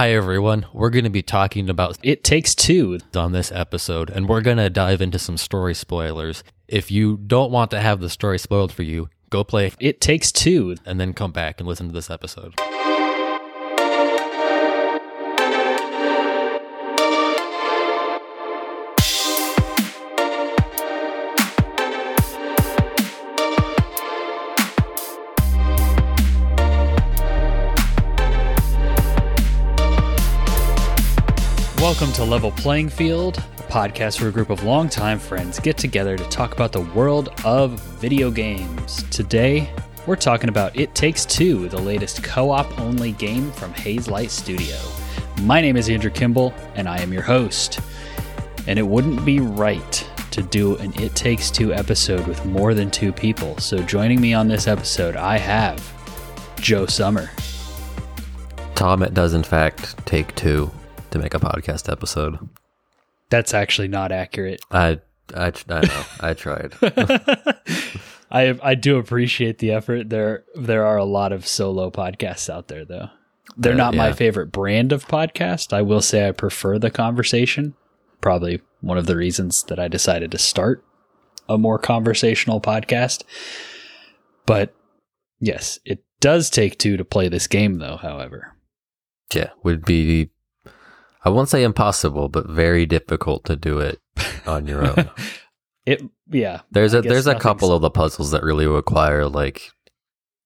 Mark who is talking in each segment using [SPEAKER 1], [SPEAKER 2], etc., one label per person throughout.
[SPEAKER 1] Hi, everyone. We're going to be talking about
[SPEAKER 2] It Takes Two.
[SPEAKER 1] on this episode, and we're going to dive into some story spoilers. If you don't want to have the story spoiled for you, go play
[SPEAKER 2] It Takes Two.
[SPEAKER 1] and then come back and listen to this episode.
[SPEAKER 2] Welcome to Level Playing Field, a podcast where a group of longtime friends get together to talk about the world of video games. Today, we're talking about It Takes Two, the latest co op only game from Hazelight Studio. My name is Andrew Kimball, and I am your host. And it wouldn't be right to do an It Takes Two episode with more than two people. So, joining me on this episode, I have Joe Summer.
[SPEAKER 1] Tom, it does in fact take two to make a podcast episode.
[SPEAKER 2] That's actually not accurate.
[SPEAKER 1] I, I, I know. I tried.
[SPEAKER 2] I I do appreciate the effort. There there are a lot of solo podcasts out there though. They're
[SPEAKER 1] Uh,
[SPEAKER 2] not my favorite brand of podcast. I will say I prefer the conversation. Probably one of the reasons that I decided to start a more conversational podcast. But yes, it does take two to play this game though, however.
[SPEAKER 1] yeah, would be, I won't say impossible, but very difficult to do it on your own.
[SPEAKER 2] It yeah.
[SPEAKER 1] There's
[SPEAKER 2] I
[SPEAKER 1] a there's a couple of the puzzles that really require like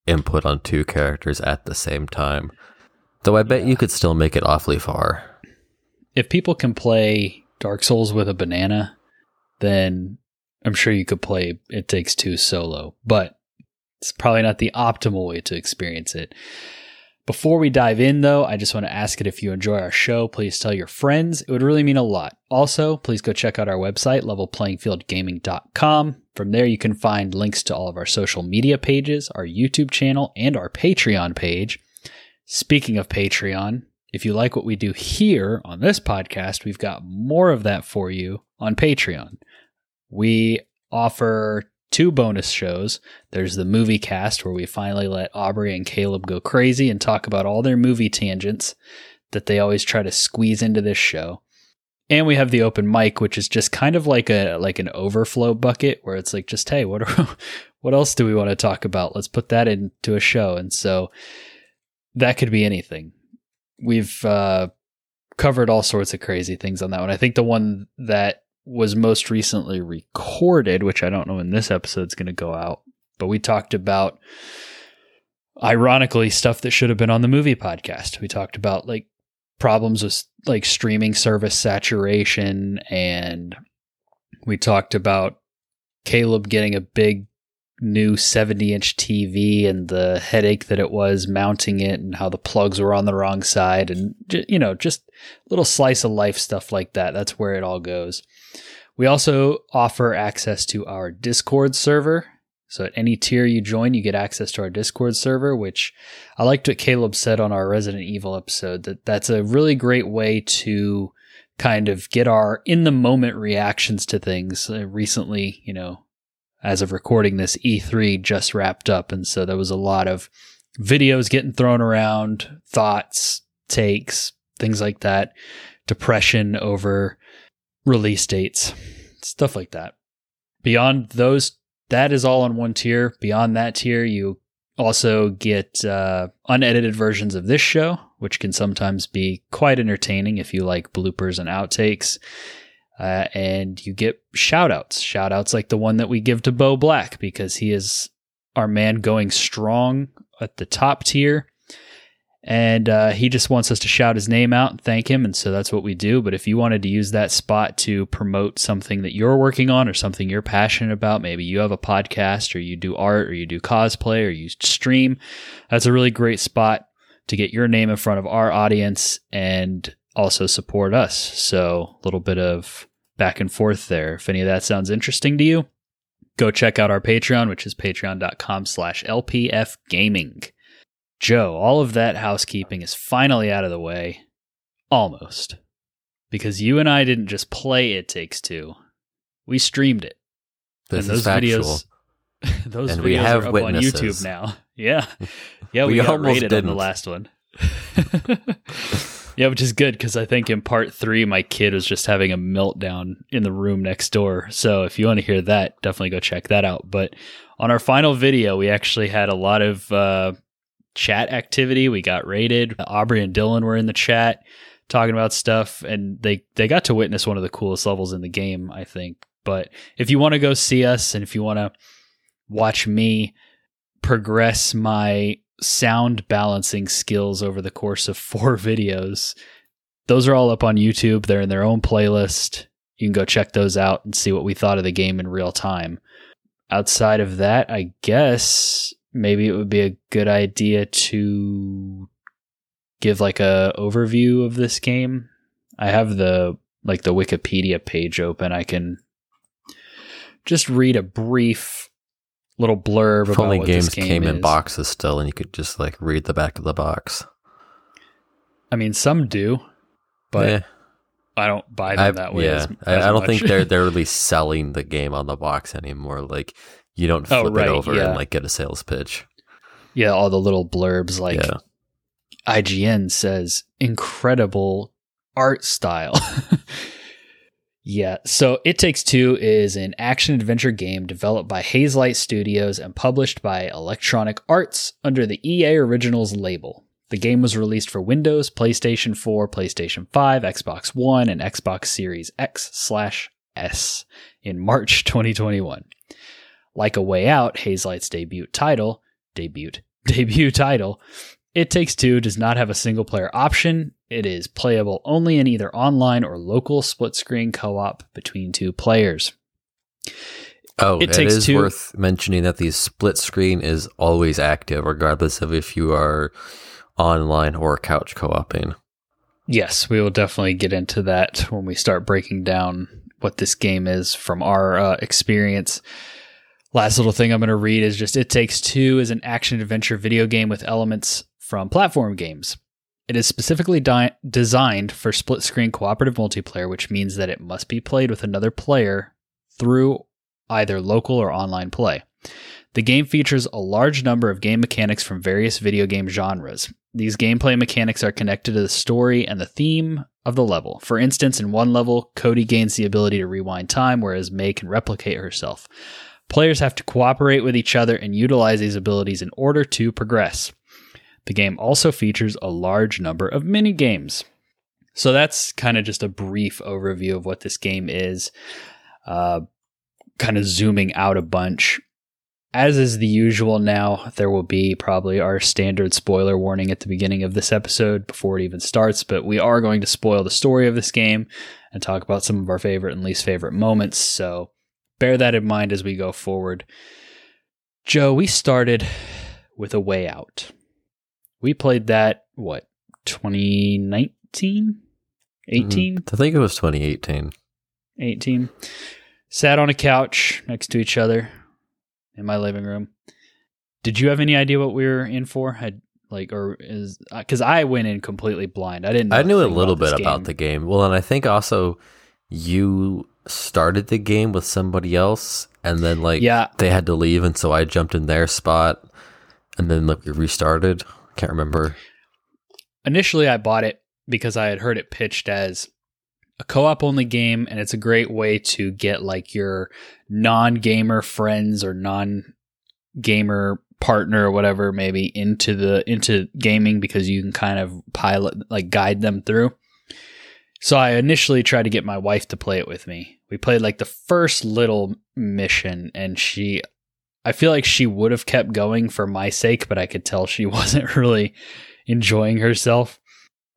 [SPEAKER 1] input on two characters at the same time. Though I bet you could still make it awfully far.
[SPEAKER 2] if people can play Dark Souls with a banana, then I'm sure you could play It Takes Two solo, but it's probably not the optimal way to experience it. Before we dive in, though, I just want to ask it if you enjoy our show, please tell your friends. It would really mean a lot. Also, please go check out our website, levelplayingfieldgaming.com. From there, you can find links to all of our social media pages, our YouTube channel, and our Patreon page. Speaking of Patreon, if you like what we do here on this podcast, we've got more of that for you on Patreon. We offer two bonus shows. There's the movie cast where we finally let Aubrey and Caleb go crazy and talk about all their movie tangents that they always try to squeeze into this show. And we have the open mic, which is just kind of like a like an overflow bucket where it's like just hey, what are, what else do we want to talk about? Let's put that into a show. And so that could be anything. We've uh, covered all sorts of crazy things on that one. I think the one that was most recently recorded, which I don't know when this episode's going to go out, but we talked about ironically stuff that should have been on the movie podcast. We talked about like problems with like streaming service saturation and we talked about Caleb getting a big new 70 inch TV and the headache that it was mounting it and how the plugs were on the wrong side and you know just little slice of life stuff like that that's where it all goes we also offer access to our discord server. So at any tier you join you get access to our discord server which i liked what caleb said on our resident evil episode that that's a really great way to kind of get our in the moment reactions to things. Uh, recently you know as of recording this E3 just wrapped up and so there was a lot of videos getting thrown around, thoughts, takes, things like that, depression over release dates, stuff like that. Beyond those that is all on one tier. Beyond that tier, you also get uh, unedited versions of this show, which can sometimes be quite entertaining if you like bloopers and outtakes uh, and you get shout outs. Shout outs like the one that we give to Bo Black because he is our man going strong at the top tier. And uh, he just wants us to shout his name out and thank him. And so that's what we do. But if you wanted to use that spot to promote something that you're working on or something you're passionate about, maybe you have a podcast or you do art or you do cosplay or you stream, that's a really great spot to get your name in front of our audience and also support us. So a little bit of back and forth there. If any of that sounds interesting to you, go check out our Patreon, which is patreon.com slash LPF gaming. Joe, all of that housekeeping is finally out of the way. Almost. Because you and I didn't just play It Takes Two. We streamed it.
[SPEAKER 1] This
[SPEAKER 2] and
[SPEAKER 1] factual.
[SPEAKER 2] videos those
[SPEAKER 1] And
[SPEAKER 2] videos
[SPEAKER 1] we have
[SPEAKER 2] are up
[SPEAKER 1] witnesses.
[SPEAKER 2] on YouTube now. Yeah. Yeah, we,
[SPEAKER 1] We
[SPEAKER 2] got raided on the last one. Yeah, which is good because I think in part three, my kid was just having a meltdown in the room next door. So if you want to hear that, definitely go check that out. But on our final video, we actually had a lot of uh, chat activity. We got raided. Aubrey and Dylan were in the chat talking about stuff, and they they got to witness one of the coolest levels in the game, I think. But if you want to go see us, and if you want to watch me progress my sound balancing skills over the course of four videos. Those are all up on YouTube. They're in their own playlist. You can go check those out and see what we thought of the game in real time. Outside of that, I guess maybe it would be a good idea to give like a overview of this game. I have the like the Wikipedia page open. I can just read a brief little blurb
[SPEAKER 1] If
[SPEAKER 2] about
[SPEAKER 1] only games
[SPEAKER 2] this game
[SPEAKER 1] came in boxes still, and you could just like read the back of the box.
[SPEAKER 2] I mean, some do, but
[SPEAKER 1] Eh,
[SPEAKER 2] I don't buy them
[SPEAKER 1] I,
[SPEAKER 2] that way.
[SPEAKER 1] yeah,
[SPEAKER 2] as-
[SPEAKER 1] I,
[SPEAKER 2] as
[SPEAKER 1] I don't
[SPEAKER 2] much.
[SPEAKER 1] think they're they're really selling the game on the box anymore. Like you don't
[SPEAKER 2] Oh,
[SPEAKER 1] flip
[SPEAKER 2] right,
[SPEAKER 1] it over
[SPEAKER 2] yeah.
[SPEAKER 1] and like get a sales pitch.
[SPEAKER 2] yeah, all the little blurbs like
[SPEAKER 1] yeah,
[SPEAKER 2] IGN says incredible art style. yeah, so It Takes Two is an action adventure game developed by Hazelight Studios and published by Electronic Arts under the EA Originals label. The game was released for Windows, PlayStation 4, PlayStation 5, Xbox One, and Xbox Series X slash S in March 2021. Like a Way Out, Hazelight's debut title, debut, debut title, It Takes Two does not have a single player option. It is playable only in either online or local split screen co op between two players.
[SPEAKER 1] Oh,
[SPEAKER 2] It
[SPEAKER 1] it
[SPEAKER 2] Takes
[SPEAKER 1] is
[SPEAKER 2] Two-
[SPEAKER 1] worth mentioning that the split screen is always active, regardless of if you are online or couch co-oping.
[SPEAKER 2] Yes, we will definitely get into that when we start breaking down what this game is from our uh, experience. Last little thing I'm going to read is just It Takes Two is an action adventure video game with elements from platform games. It is specifically di- designed for split screen cooperative multiplayer, which means that it must be played with another player through either local or online play. The game features a large number of game mechanics from various video game genres. These gameplay mechanics are connected to the story and the theme of the level. For instance, in one level, Cody gains the ability to rewind time, whereas May can replicate herself. Players have to cooperate with each other and utilize these abilities in order to progress. The game also features a large number of mini games. So that's kind of just a brief overview of what this game is. Uh, kind of zooming out a bunch. As is the usual now, there will be probably our standard spoiler warning at the beginning of this episode before it even starts, but we are going to spoil the story of this game and talk about some of our favorite and least favorite moments. So bear that in mind as we go forward. Joe, we started with A Way Out. We played that, what, 2019? 18? Mm-hmm.
[SPEAKER 1] I think it was 2018.
[SPEAKER 2] 18. Sat on a couch next to each other in my living room. Did you have any idea what we were in for? Had like or is uh, because I went in completely blind. I didn't. Know
[SPEAKER 1] I knew a little
[SPEAKER 2] about
[SPEAKER 1] bit about the game. Well, and I think also you started the game with somebody else, and then like
[SPEAKER 2] Yeah.
[SPEAKER 1] they had to leave, and so I jumped in their spot, and then like we restarted. Can't remember.
[SPEAKER 2] Initially, I bought it because I had heard it pitched as a co-op only game, and it's a great way to get like your non-gamer friends or non-gamer partner or whatever maybe into the into gaming because you can kind of pilot like guide them through. So I initially tried to get my wife to play it with me. We played like the first little mission and she I feel like she would have kept going for my sake, but I could tell she wasn't really enjoying herself.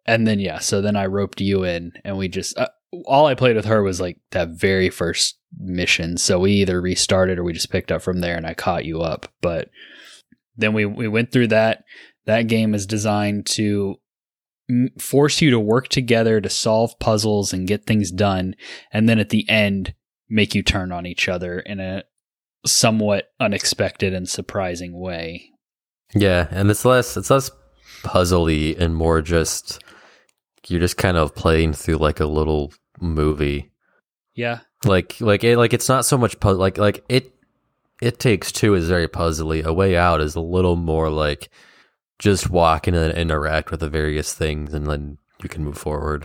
[SPEAKER 2] And then yeah, so then I roped you in and we just uh, all I played with her was like that very first mission. So we either restarted or we just picked up from there and I caught you up. But then we we went through that. That game is designed to force you to work together to solve puzzles and get things done and then at the end make you turn on each other in a somewhat unexpected and surprising way.
[SPEAKER 1] Yeah, and it's less it's less puzzly and more just you're just kind of playing through like a little movie.
[SPEAKER 2] Yeah.
[SPEAKER 1] Like like it like it's not so much pu- like like it it takes two is very puzzly. A way out is a little more like just walk and interact with the various things and then you can move forward.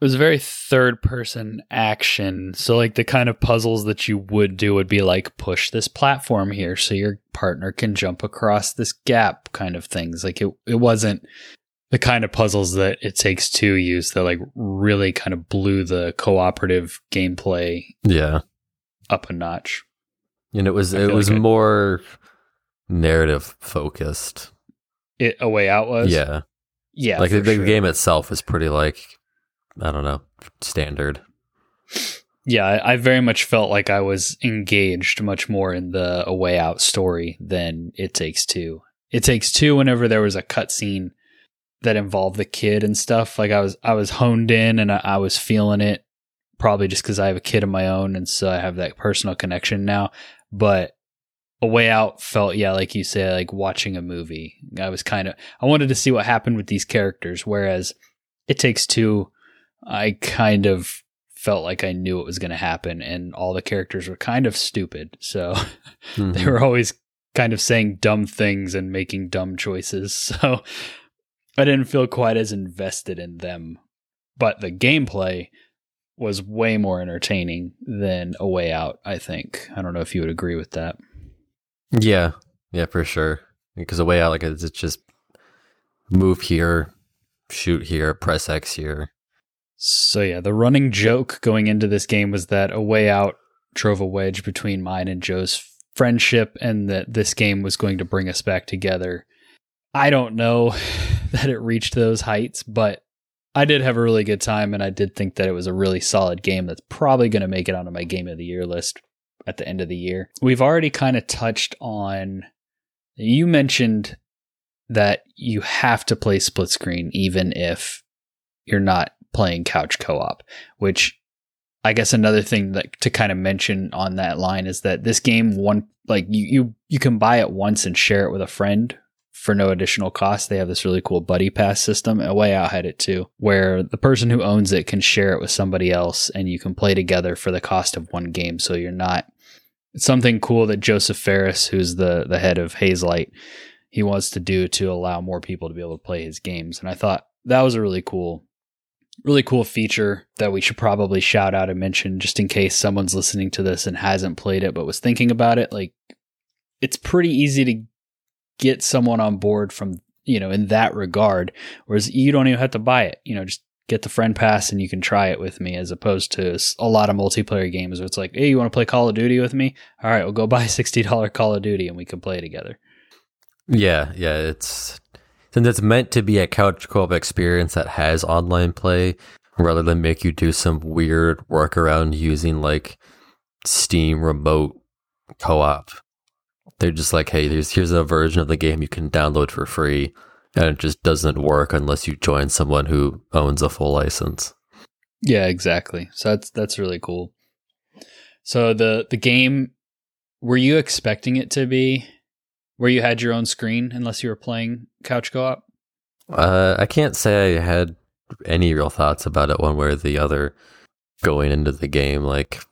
[SPEAKER 2] It was a very third person action. So like the kind of puzzles that you would do would be like push this platform here so your partner can jump across this gap kind of things. Like it it wasn't the kind of puzzles that it takes two use that like really kind of blew the cooperative gameplay
[SPEAKER 1] Yeah.
[SPEAKER 2] up a notch.
[SPEAKER 1] And it was
[SPEAKER 2] I
[SPEAKER 1] it was
[SPEAKER 2] like
[SPEAKER 1] more narrative focused.
[SPEAKER 2] It a way out was
[SPEAKER 1] Yeah.
[SPEAKER 2] yeah
[SPEAKER 1] like the, the
[SPEAKER 2] sure.
[SPEAKER 1] game itself is pretty like I don't know, standard.
[SPEAKER 2] yeah I, I very much felt like I was engaged much more in the a way out story than it takes two. It takes two whenever there was a cutscene that involved the kid and stuff. Like I was I was honed in and I, I was feeling it. Probably just because I have a kid of my own and so I have that personal connection now. But a way out felt yeah, like you say, like watching a movie. I was kind of I wanted to see what happened with these characters, whereas it takes two. I kind of felt like I knew what was going to happen, and all the characters were kind of stupid. So they
[SPEAKER 1] Mhm.
[SPEAKER 2] were always kind of saying dumb things and making dumb choices. So I didn't feel quite as invested in them. But the gameplay was way more entertaining than A Way Out, I think. I don't know if you would agree with that.
[SPEAKER 1] Yeah, yeah, for sure. Because the way out, like, it's just move here, shoot here, press X here.
[SPEAKER 2] So yeah, the running joke going into this game was that A Way Out drove a wedge between mine and Joe's friendship and that this game was going to bring us back together. I don't know that it reached those heights, but I did have a really good time and I did think that it was a really solid game that's probably going to make it onto my game of the year list at the end of the year. We've already kind of touched on you mentioned that you have to play split screen even if you're not playing couch co-op, which I guess another thing that to kind of mention on that line is that this game one like you you you can buy it once and share it with a friend for no additional cost. They have this really cool buddy pass system. A way out had it too, where the person who owns it can share it with somebody else and you can play together for the cost of one game. So you're not something cool that Josef Fares, who's the the head of Hazelight, he wants to do to allow more people to be able to play his games. And I thought that was a really cool really cool feature that we should probably shout out and mention just in case someone's listening to this and hasn't played it but was thinking about it like it's pretty easy to get someone on board from you know in that regard whereas you don't even have to buy it you know just get the friend pass and you can try it with me as opposed to a lot of multiplayer games where it's like hey you want to play call of duty with me? All right we'll go buy a $60 call of duty and we can play together.
[SPEAKER 1] Yeah, yeah, it's since it's meant to be a couch co-op experience that has online play rather than make you do some weird workaround using like Steam remote co-op. They're just like, hey, there's here's a version of the game you can download for free, and it just doesn't work unless you join someone who owns a full license.
[SPEAKER 2] Yeah, exactly. So that's that's really cool. So the the game were you expecting it to be where you had your own screen unless you were playing couch co-op?
[SPEAKER 1] Uh, I can't say I had any real thoughts about it one way or the other going into the game. Like,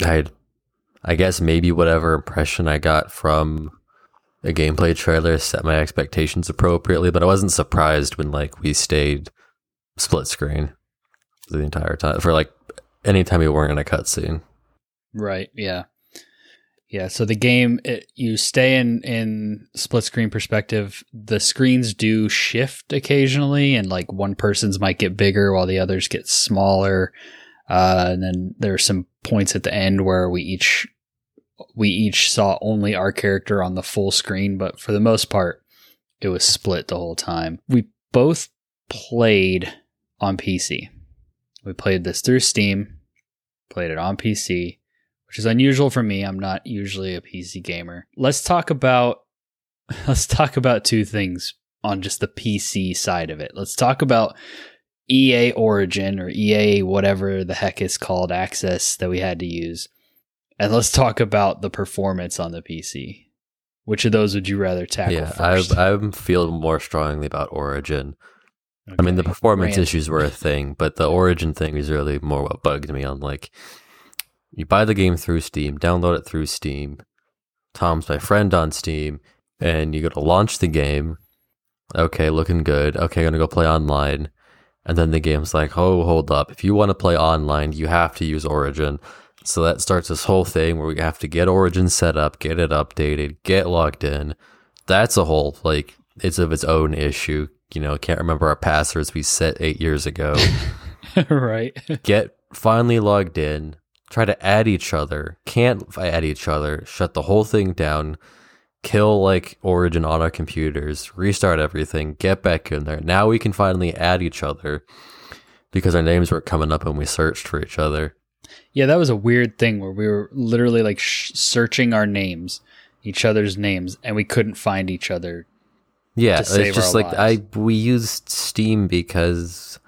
[SPEAKER 1] I, I guess maybe whatever impression I got from a gameplay trailer set my expectations appropriately, but I wasn't surprised when like we stayed split screen the entire time for like anytime we weren't in a cutscene.
[SPEAKER 2] Right. Yeah. Yeah. So the game, it, you stay in in split screen perspective. The screens do shift occasionally, and like one person's might get bigger while the others get smaller. Uh, and then there are some points at the end where we each we each saw only our character on the full screen, but for the most part, it was split the whole time. We both played on PC. We played this through Steam, played it on PC which is unusual for me. I'm not usually a PC gamer. Let's talk about let's talk about two things on just the PC side of it. Let's talk about EA Origin or EA whatever the heck is called access that we had to use. And let's talk about the performance on the PC. Which of those would you rather tackle
[SPEAKER 1] yeah, I
[SPEAKER 2] first?
[SPEAKER 1] I feel more strongly about Origin. I mean, the performance
[SPEAKER 2] Rand.
[SPEAKER 1] issues were a thing, but the origin thing is really more what bugged me on like you buy the game through Steam, download it through Steam. Tom's my friend on Steam, and you go to launch the game. Okay, looking good. Okay, gonna go play online. And then the game's like, oh, hold up. If you want to play online, you have to use Origin. So that starts this whole thing where we have to get Origin set up, get it updated, get logged in. That's a whole, like, it's of its own issue. You know, can't remember our passwords we set eight years ago.
[SPEAKER 2] right.
[SPEAKER 1] get finally logged in, try to add each other, can't add each other, shut the whole thing down, kill like Origin on our computers, restart everything, get back in there. Now we can finally add each other because our names weren't coming up when we searched for each other.
[SPEAKER 2] Yeah, that was a weird thing where we were literally like sh- searching our names, each other's names, and we couldn't find each other.
[SPEAKER 1] Yeah, it's just like
[SPEAKER 2] lives.
[SPEAKER 1] I we used Steam because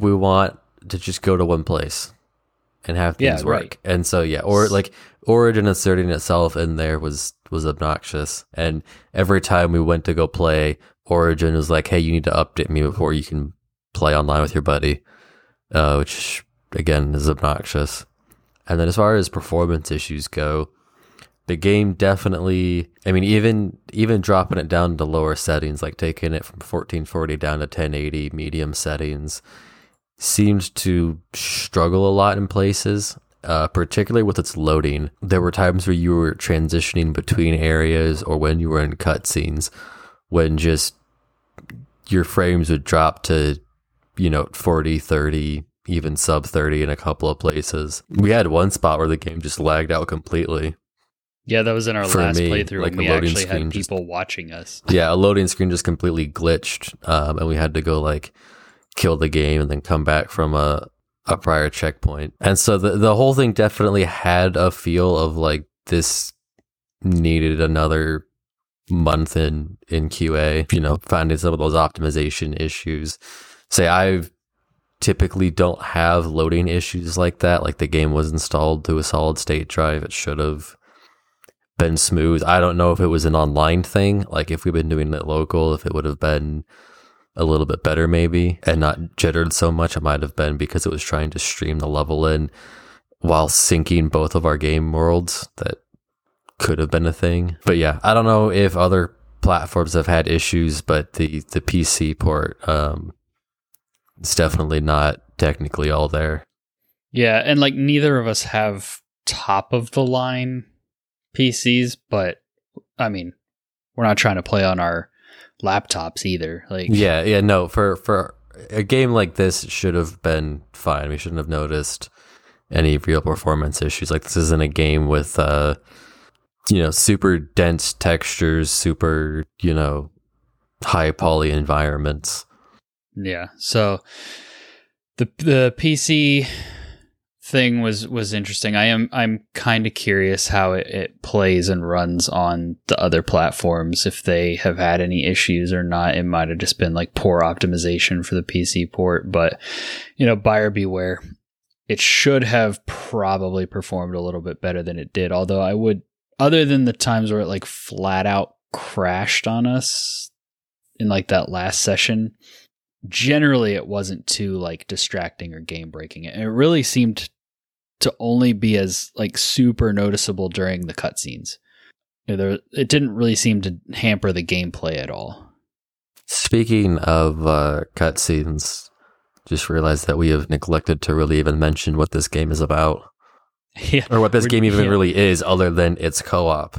[SPEAKER 1] we want to just go to one place and have
[SPEAKER 2] Yeah,
[SPEAKER 1] things work.
[SPEAKER 2] right.
[SPEAKER 1] And so yeah, or like Origin asserting itself in there was was obnoxious. And every time we went to go play, Origin was like, "Hey, you need to update me before you can play online with your buddy," uh, which again is obnoxious. And then as far as performance issues go, the game definitely I mean even even dropping it down to lower settings, like taking it from 1440 down to 1080 medium settings, seemed to struggle a lot in places. Uh, particularly with its loading, there were times where you were transitioning between areas or when you were in cutscenes, when just your frames would drop to, you know, 40, 30, even sub 30 in a couple of places. We had one spot where the game just lagged out completely.
[SPEAKER 2] Yeah, that was in our
[SPEAKER 1] For
[SPEAKER 2] last
[SPEAKER 1] me,
[SPEAKER 2] playthrough
[SPEAKER 1] like,
[SPEAKER 2] when we actually had
[SPEAKER 1] just-
[SPEAKER 2] people watching us.
[SPEAKER 1] yeah, a loading screen just completely glitched, um, and we had to go like kill the game and then come back from a a prior checkpoint. And so the the whole thing definitely had a feel of like this needed another month in in QA. You know, finding some of those optimization issues. Say I've typically don't have loading issues like that. Like the game was installed to a solid state drive. It should have been smooth. I don't know if it was an online thing, like if we've been doing it local, if it would have been a little bit better maybe and not jittered so much. It might have been because it was trying to stream the level in while syncing both of our game worlds. That could have been a thing. But yeah, I don't know if other platforms have had issues, but the the PC port um it's definitely not technically all there.
[SPEAKER 2] Yeah, and like neither of us have top of the line PCs, but I mean, we're not trying to play on our laptops either. Like,
[SPEAKER 1] Yeah, yeah, no, for for a game like this should have been fine. We shouldn't have noticed any real performance issues. Like this isn't a game with uh you know, super dense textures, super, you know, high poly environments.
[SPEAKER 2] Yeah. So the the PC thing was was interesting. I am I'm kind of curious how it, it plays and runs on the other platforms. If they have had any issues or not, it might have just been like poor optimization for the PC port. But you know, buyer beware. It should have probably performed a little bit better than it did. Although I would, other than the times where it like flat out crashed on us in like that last session, generally it wasn't too like distracting or game breaking. It really seemed to only be as like super noticeable during the cutscenes. You know, There, it didn't really seem to hamper the gameplay at all.
[SPEAKER 1] Speaking of uh cutscenes, just realized that we have neglected to really even mention what this game is about.
[SPEAKER 2] Yeah,
[SPEAKER 1] Or what this game even
[SPEAKER 2] yeah.
[SPEAKER 1] really is other than its co-op.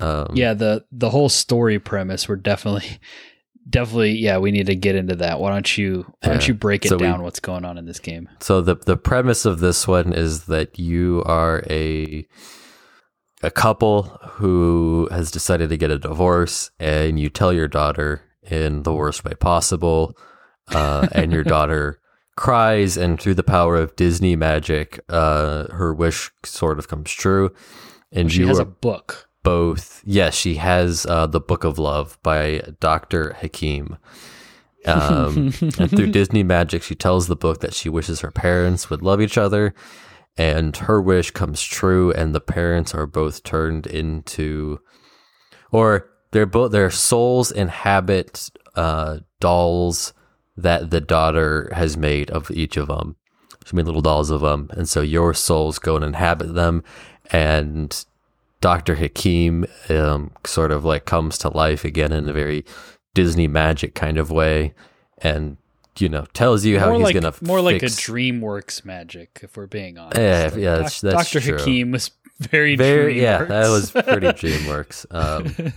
[SPEAKER 1] Um,
[SPEAKER 2] yeah. The the whole story premise, we're definitely, definitely, yeah. We need to get into that. Why don't you Why don't you break it
[SPEAKER 1] So we-
[SPEAKER 2] down? what's going on in this game?
[SPEAKER 1] So the the premise of this one is that you are a a couple who has decided to get a divorce, and you tell your daughter in the worst way possible, uh, and your daughter cries, and through the power of Disney magic, uh, her wish sort of comes true, and
[SPEAKER 2] She has
[SPEAKER 1] are
[SPEAKER 2] a book.
[SPEAKER 1] Both. Yes, she has uh, the Book of Love by Doctor Hakim. Um, and through Disney magic, she tells the book that she wishes her parents would love each other, and her wish comes true, and the parents are both turned into, or they're both their souls inhabit uh, dolls that the daughter has made of each of them. She made little dolls of them, and so your souls go and inhabit them, and Dr. Hakim um, sort of like comes to life again in a very Disney magic kind of way. And you know tells you how
[SPEAKER 2] more
[SPEAKER 1] he's
[SPEAKER 2] like,
[SPEAKER 1] gonna
[SPEAKER 2] more like a DreamWorks magic, if we're being honest.
[SPEAKER 1] Yeah,
[SPEAKER 2] Like,
[SPEAKER 1] yeah, that's- that's
[SPEAKER 2] Dr.
[SPEAKER 1] true.
[SPEAKER 2] Hakim was very,
[SPEAKER 1] very yeah that was pretty DreamWorks. Um,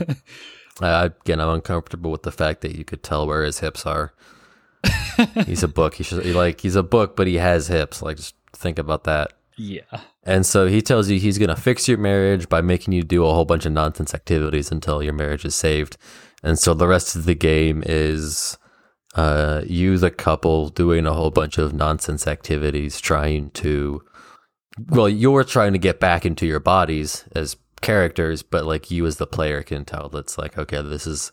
[SPEAKER 1] I, again, I'm uncomfortable with the fact that you could tell where his hips are. he's a book. He should like he's a book, but he has hips. Like just think about that.
[SPEAKER 2] Yeah.
[SPEAKER 1] And so he tells you he's gonna fix your marriage by making you do a whole bunch of nonsense activities until your marriage is saved. And so the rest of the game is uh, you, the couple, doing a whole bunch of nonsense activities, trying to. Well, you're trying to get back into your bodies as characters, but like you as the player can tell that's like, okay, this is.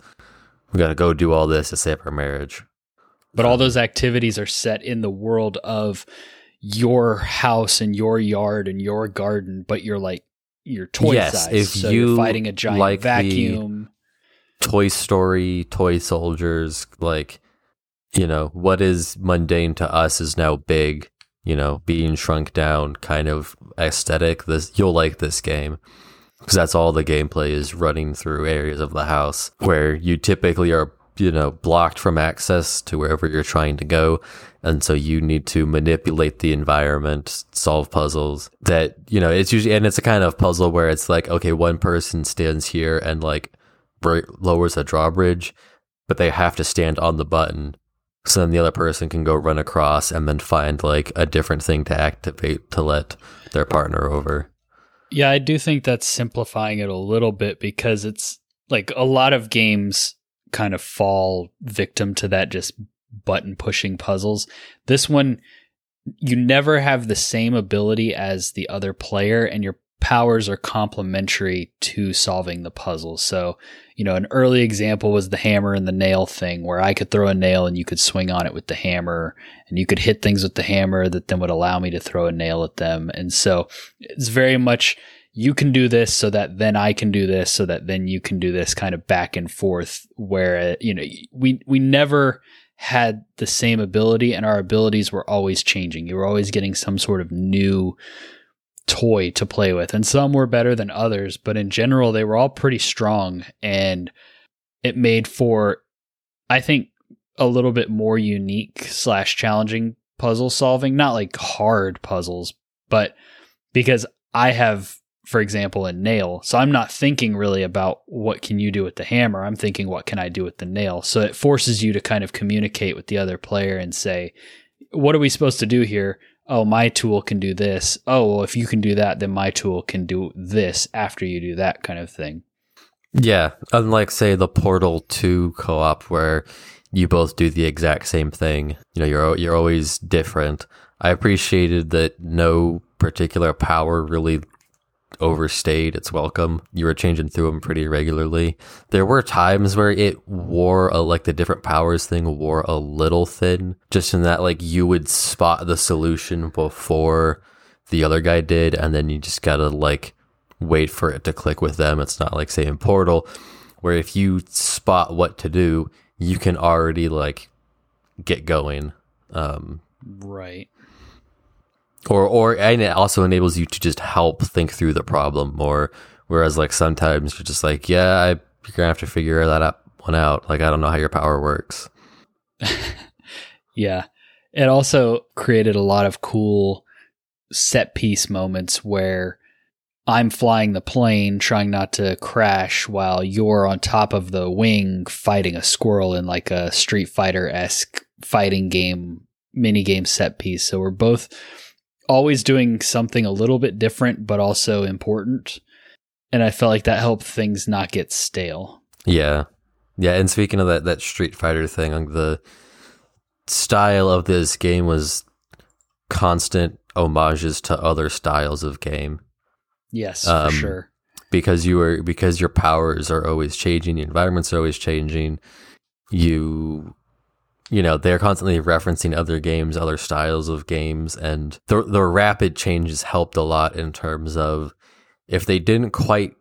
[SPEAKER 1] We gotta go do all this to save our marriage.
[SPEAKER 2] But all those activities are set in the world of your house and your yard and your garden, but you're like your toy
[SPEAKER 1] Yes,
[SPEAKER 2] size.
[SPEAKER 1] if
[SPEAKER 2] so
[SPEAKER 1] you
[SPEAKER 2] you're fighting a giant
[SPEAKER 1] like
[SPEAKER 2] vacuum.
[SPEAKER 1] Toy Story, toy soldiers, like, you know, what is mundane to us is now big, you know, being shrunk down kind of aesthetic. This you'll like this game because that's all the gameplay is running through areas of the house where you typically are, you know, blocked from access to wherever you're trying to go. And so you need to manipulate the environment, solve puzzles that, you know, it's usually, and it's a kind of puzzle where it's like, okay, one person stands here and like br- lowers a drawbridge, but they have to stand on the button. So then the other person can go run across and then find like a different thing to activate to let their partner over.
[SPEAKER 2] Yeah, I do think that's simplifying it a little bit because it's like a lot of games kind of fall victim to that just button pushing puzzles. This one, you never have the same ability as the other player, and your powers are complementary to solving the puzzle. So, you know, an early example was the hammer and the nail thing, where I could throw a nail and you could swing on it with the hammer, and you could hit things with the hammer that then would allow me to throw a nail at them. And so it's very much you can do this so that then I can do this so that then you can do this kind of back and forth where uh, you know we we never had the same ability and our abilities were always changing. You were always getting some sort of new toy to play with and some were better than others, but in general they were all pretty strong and it made for I think a little bit more unique slash challenging puzzle solving, not like hard puzzles, but because I have for example, a nail. So I'm not thinking really about what can you do with the hammer. I'm thinking what can I do with the nail. So it forces you to kind of communicate with the other player and say, what are we supposed to do here? Oh, my tool can do this. Oh, well, if you can do that, then my tool can do this after you do that kind of thing.
[SPEAKER 1] Yeah, unlike say the Portal 2 co-op where you both do the exact same thing. You know, you're you're always different. I appreciated that no particular power really overstayed its welcome. You were changing through them pretty regularly. There were times where it wore a, like the different powers thing wore a little thin, just in that like you would spot the solution before the other guy did, and then you just gotta like wait for it to click with them. It's not like say in Portal, where if you spot what to do, you can already like get going. Um,
[SPEAKER 2] Right.
[SPEAKER 1] Or or and it also enables you to just help think through the problem more whereas like sometimes you're just like yeah I, you're gonna have to figure that out one out like i don't know how your power works
[SPEAKER 2] Yeah. It also created a lot of cool set piece moments where I'm flying the plane trying not to crash while you're on top of the wing fighting a squirrel in like a Street Fighter esque fighting game mini game set piece. So we're both always doing something a little bit different but also important. And I felt like that helped things not get stale.
[SPEAKER 1] yeah yeah and speaking of that that street fighter thing like the style of this game was constant homages to other styles of game
[SPEAKER 2] Yes,
[SPEAKER 1] Um,
[SPEAKER 2] for sure.
[SPEAKER 1] because you are because your powers are always changing, the environments are always changing. You you know, they're constantly referencing other games, other styles of games, and the the rapid changes helped a lot in terms of if they didn't quite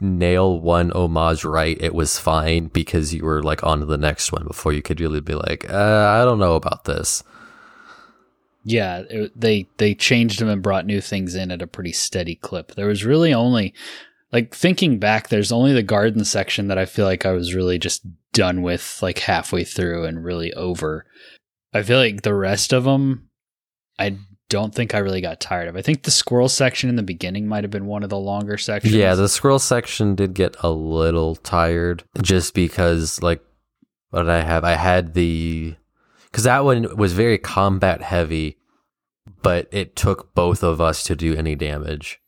[SPEAKER 1] nail one homage right, it was fine because you were like on to the next one before you could really be like, uh, I don't know about this.
[SPEAKER 2] Yeah, it, they they changed them and brought new things in at a pretty steady clip. There was really only like thinking back, there's only the garden section that I feel like I was really just done with like halfway through and really over. I feel like the rest of them, I don't think I really got tired of. I think the squirrel section in the beginning might have been one of the longer sections.
[SPEAKER 1] Yeah, the squirrel section did get a little tired just because, like, what did I have? I had the. Because that one was very combat heavy, but it took both of us to do any damage.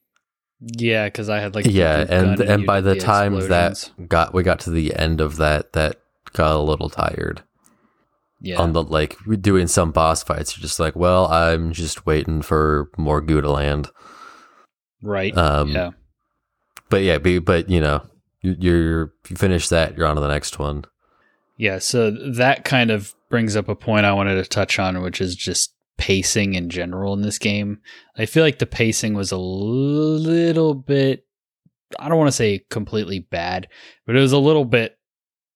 [SPEAKER 2] Yeah, because I had like
[SPEAKER 1] yeah, and and by
[SPEAKER 2] did
[SPEAKER 1] the time
[SPEAKER 2] explosions.
[SPEAKER 1] that got we got to the end of that, that got a little tired.
[SPEAKER 2] yeah,
[SPEAKER 1] On the like doing some boss fights, you're just like, well, I'm just waiting for more to land.
[SPEAKER 2] right,
[SPEAKER 1] Um,
[SPEAKER 2] yeah,
[SPEAKER 1] But yeah, but, but you know, you- you're you finish that, you're on to the next one.
[SPEAKER 2] yeah. So that kind of brings up a point I wanted to touch on, which is just pacing in general in this game. I feel like the pacing was a little bit. I don't want to say completely bad, but it was a little bit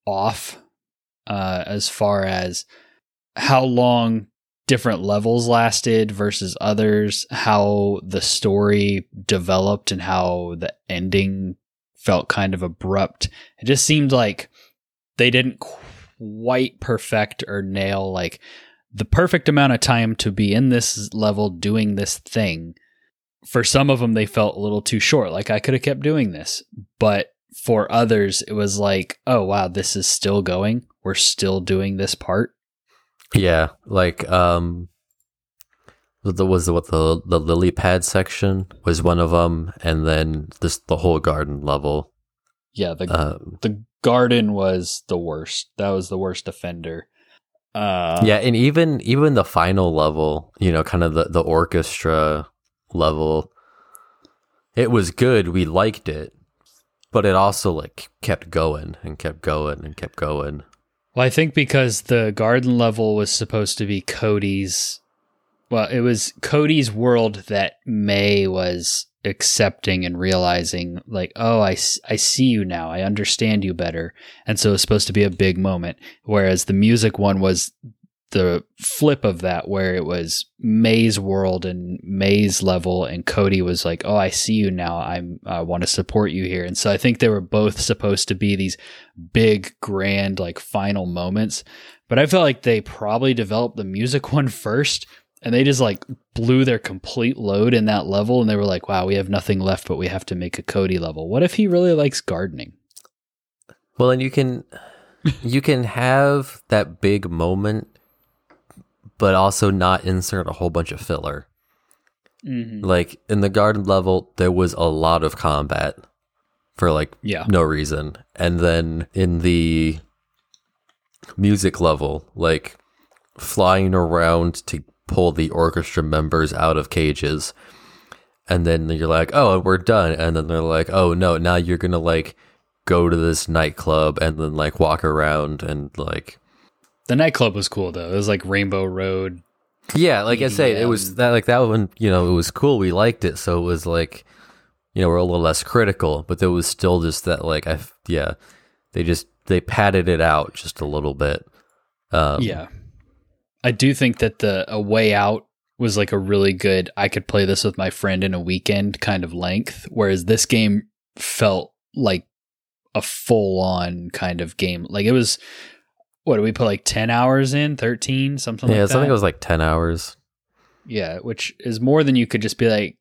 [SPEAKER 2] off uh, as far as how long different levels lasted versus others, how the story developed, and how the ending felt kind of abrupt. It just seemed like they didn't quite perfect or nail like the perfect amount of time to be in this level doing this thing. For some of them, they felt a little too short. Like I could have kept doing this, but for others, it was like, oh wow, this is still going. We're still doing this part.
[SPEAKER 1] Yeah, like um, the was the what the the lily pad section was one of them, and then this the whole garden level.
[SPEAKER 2] Yeah, the
[SPEAKER 1] Uh,
[SPEAKER 2] the garden was the worst. That was the worst offender. Uh,
[SPEAKER 1] yeah, and even even the final level, you know, kind of the the orchestra level, it was good. We liked it, but it also like kept going and kept going and kept going.
[SPEAKER 2] Well, I think because the garden level was supposed to be Cody's. Well, it was Cody's world that May was accepting and realizing, like, oh, I, I see you now. I understand you better. And so it's supposed to be a big moment. Whereas the music one was the flip of that, where it was May's world and May's level, and Cody was like, oh, I see you now. I'm, I want to support you here. And so I think they were both supposed to be these big, grand, like final moments. But I felt like they probably developed the music one first and they just like blew their complete load in that level. And they were like, wow, we have nothing left, but we have to make a Cody level. What if he really likes gardening?
[SPEAKER 1] Well, and you can you can have that big moment, but also not insert a whole bunch of filler.
[SPEAKER 2] Mm-hmm.
[SPEAKER 1] Like in the garden level, there was a lot of combat for like
[SPEAKER 2] Yeah.
[SPEAKER 1] no reason, and then in the music level, like flying around to pull the orchestra members out of cages. And then you're like, oh, we're done. And then they're like, oh, no, now you're going to like go to this nightclub and then like walk around and like,
[SPEAKER 2] The nightclub was cool though. It was like Rainbow Road.
[SPEAKER 1] yeah, like I say, it was that like that one, you know, it was cool. We liked it. So it was like, you know, we're a little less critical, but there was still just that like, I, yeah, they just, they padded it out just a little bit. Um,
[SPEAKER 2] yeah. I do think that the A Way Out was like a really good, I could play this with my friend in a weekend kind of length. Whereas this game felt like a full on kind of game. Like it was, what did we put like 10 hours in? 13? Something
[SPEAKER 1] Yeah,
[SPEAKER 2] like that?
[SPEAKER 1] something was like 10 hours.
[SPEAKER 2] Yeah, which is more than you could just be like,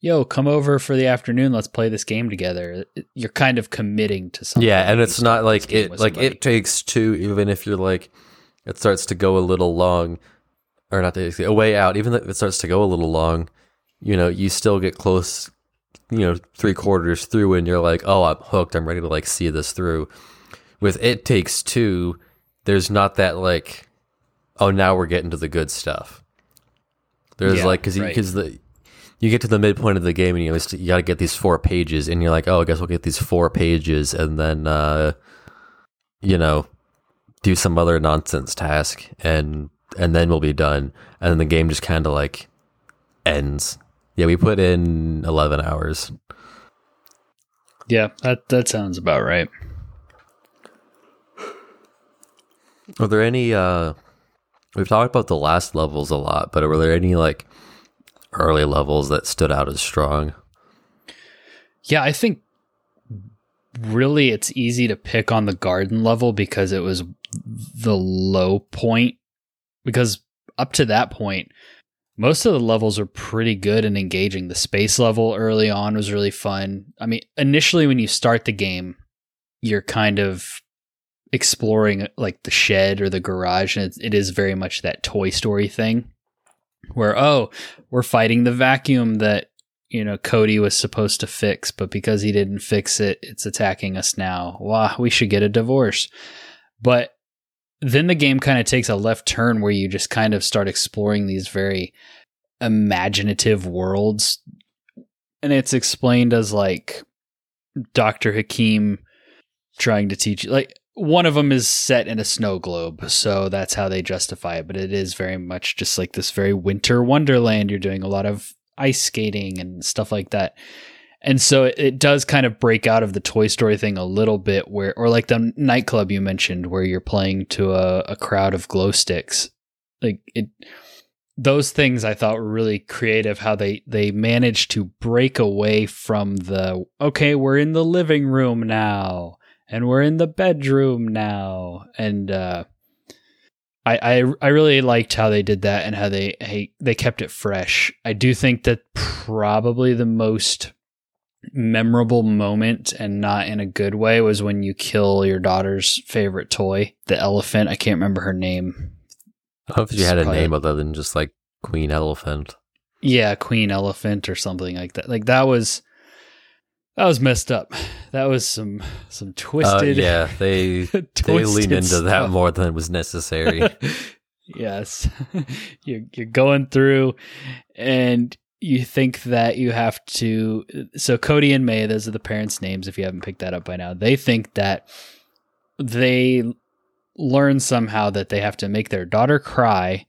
[SPEAKER 2] yo, come over for the afternoon. Let's play this game together. You're kind of committing to something.
[SPEAKER 1] yeah, and it's not like it like
[SPEAKER 2] somebody.
[SPEAKER 1] it takes two even if you're like it starts to go a little long or not the a way out even if it starts to go a little long you know you still get close you know three quarters through and you're like oh i'm hooked. I'm ready to like see this through. With it takes two there's not that like oh now we're getting to the good stuff. There's
[SPEAKER 2] Yeah,
[SPEAKER 1] like because
[SPEAKER 2] right.
[SPEAKER 1] because the you get to the midpoint of the game and you, always- you got to get these four pages and you're like oh i guess we'll get these four pages and then uh you know do some other nonsense task and and then we'll be done. And then the game just kind of like ends. Yeah we put in 11 hours.
[SPEAKER 2] Yeah, that, that sounds about right.
[SPEAKER 1] are there any uh we've talked about the last levels a lot but were there any like early levels that stood out as strong?
[SPEAKER 2] Yeah, I think really it's easy to pick on the garden level because it was the low point. Because up to that point, most of the levels are pretty good and engaging. The space level early on was really fun. I mean, initially when you start the game, you're kind of exploring like the shed or the garage, and it is very much that Toy Story thing, where oh, we're fighting the vacuum that you know Cody was supposed to fix, but because he didn't fix it, it's attacking us now. Wow, we should get a divorce. But then the game kind of takes a left turn where you just kind of start exploring these very imaginative worlds. And it's explained as like Dr. Hakim trying to teach. Like, one of them is set in a snow globe, so that's how they justify it. But it is very much just like this very winter wonderland. You're doing a lot of ice skating and stuff like that and so it, does kind of break out of the Toy Story thing a little bit, where or like the nightclub you mentioned, where you're playing to a, a crowd of glow sticks. Like it, those things I thought were really creative. How they they managed to break away from the okay, we're in the living room now, and we're in the bedroom now, and uh, I, I I really liked how they did that and how they hey, they kept it fresh. I do think that probably the most memorable moment and not in a good way was when you kill your daughter's favorite toy, the elephant. I can't remember her name.
[SPEAKER 1] I hope she had a name other than just like Queen Elephant.
[SPEAKER 2] Yeah, Queen Elephant or something like that. Like that was that was messed up. That was some some twisted.
[SPEAKER 1] Uh, yeah, they they leaned into stuff. that more than was necessary.
[SPEAKER 2] yes, you're you're going through, and you think that you have to so Cody and May, those are the parents' names if you haven't picked that up by now. They think that they learn somehow that they have to make their daughter cry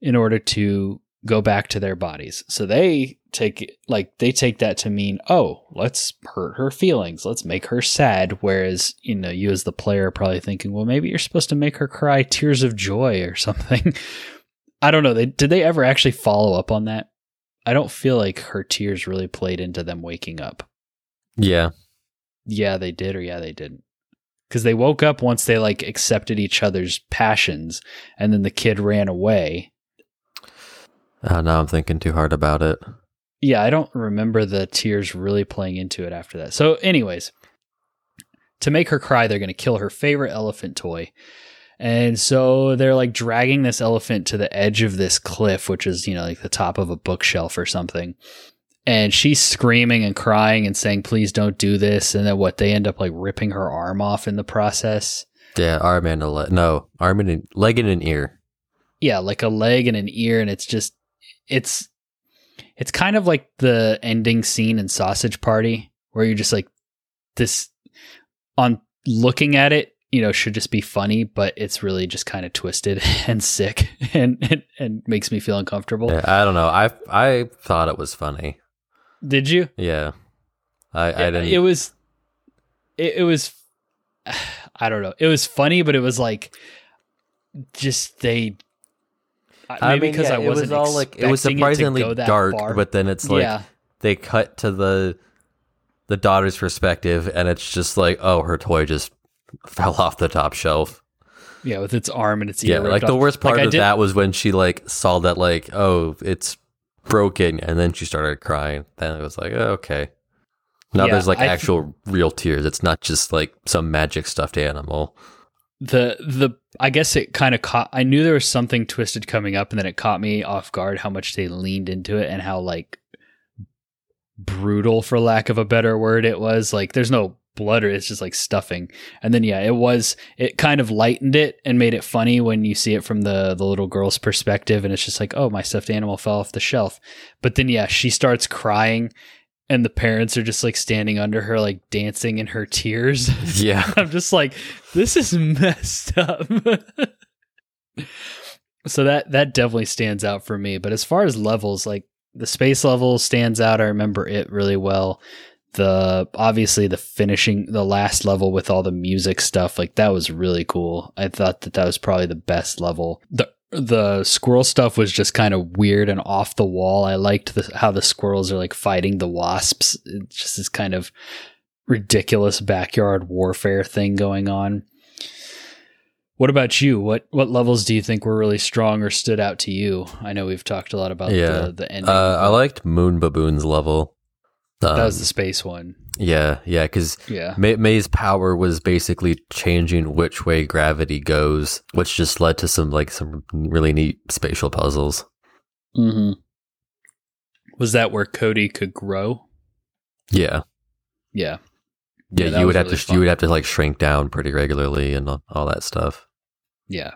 [SPEAKER 2] in order to go back to their bodies. So they take like they take that to mean, oh, let's hurt her feelings. Let's make her sad. Whereas, you know, you as the player are probably thinking, well, maybe you're supposed to make her cry tears of joy or something. I don't know. They did they ever actually follow up on that? I don't feel like her tears really played into them waking up.
[SPEAKER 1] Yeah.
[SPEAKER 2] Yeah, they did, or yeah, they didn't. Because they woke up once they like accepted each other's passions, and then the kid ran away.
[SPEAKER 1] Uh, now I'm thinking too hard about it.
[SPEAKER 2] Yeah, I don't remember the tears really playing into it after that. So, anyways, to make her cry, they're going to kill her favorite elephant toy. And so they're like dragging this elephant to the edge of this cliff, which is, you know, like the top of a bookshelf or something. And she's screaming and crying and saying, please don't do this. And then what? They end up like ripping her arm off in the process.
[SPEAKER 1] Yeah, arm and a leg. No, arm and a leg and an ear.
[SPEAKER 2] Yeah, like a leg and an ear. And it's just, it's, it's kind of like the ending scene in Sausage Party where you're just like, this, on looking at it, you know should just be funny but it's really just kind of twisted and sick and, and, and makes me feel uncomfortable.
[SPEAKER 1] Yeah, i don't know. I i thought it was funny.
[SPEAKER 2] Did you?
[SPEAKER 1] Yeah. I i didn't
[SPEAKER 2] it was it, it was i don't know. It was funny but it was like just they
[SPEAKER 1] maybe I mean, because yeah, I wasn't it was all like it was surprisingly it dark, far. but then it's like yeah. they cut to the the daughter's perspective, and it's just like, oh, her toy just fell off the top shelf.
[SPEAKER 2] Yeah, with its arm and its ear.
[SPEAKER 1] Yeah, like
[SPEAKER 2] off.
[SPEAKER 1] the worst part like of that was when she like saw that like oh it's broken, and then she started crying. Then it was like oh, okay. Now yeah, there's like I actual th- real tears. It's not just like some magic stuffed animal.
[SPEAKER 2] The the I guess it kind of caught. I knew there was something twisted coming up, and then it caught me off guard how much they leaned into it and how like brutal, for lack of a better word, it was. Like there's no blood or it's just like stuffing. And then yeah, it was it kind of lightened it and made it funny when you see it from the the little girl's perspective and it's just like, "Oh, my stuffed animal fell off the shelf." But then yeah, she starts crying and the parents are just like standing under her like dancing in her tears.
[SPEAKER 1] Yeah.
[SPEAKER 2] I'm just like, "This is messed up." so that that definitely stands out for me, but as far as levels like the space level stands out. I remember it really well the obviously the finishing the last level with all the music stuff like that was really cool i thought that that was probably the best level the the squirrel stuff was just kind of weird and off the wall i liked the, how the squirrels are like fighting the wasps it's just this kind of ridiculous backyard warfare thing going on What about you? What what levels do you think were really strong or stood out to you? I know we've talked a lot about
[SPEAKER 1] Yeah.
[SPEAKER 2] the, the ending.
[SPEAKER 1] Uh, I liked Moon Baboon's level. Um,
[SPEAKER 2] that was the space one.
[SPEAKER 1] yeah, yeah, because
[SPEAKER 2] Yeah.
[SPEAKER 1] May- May's power was basically changing which way gravity goes, which just led to some like some really neat spatial puzzles.
[SPEAKER 2] Mm-hmm. Was that where Cody could grow?
[SPEAKER 1] Yeah,
[SPEAKER 2] Yeah.
[SPEAKER 1] yeah,
[SPEAKER 2] Yeah,
[SPEAKER 1] you would have
[SPEAKER 2] really
[SPEAKER 1] to
[SPEAKER 2] fun.
[SPEAKER 1] you would have to like shrink down pretty regularly and all that stuff.
[SPEAKER 2] Yeah.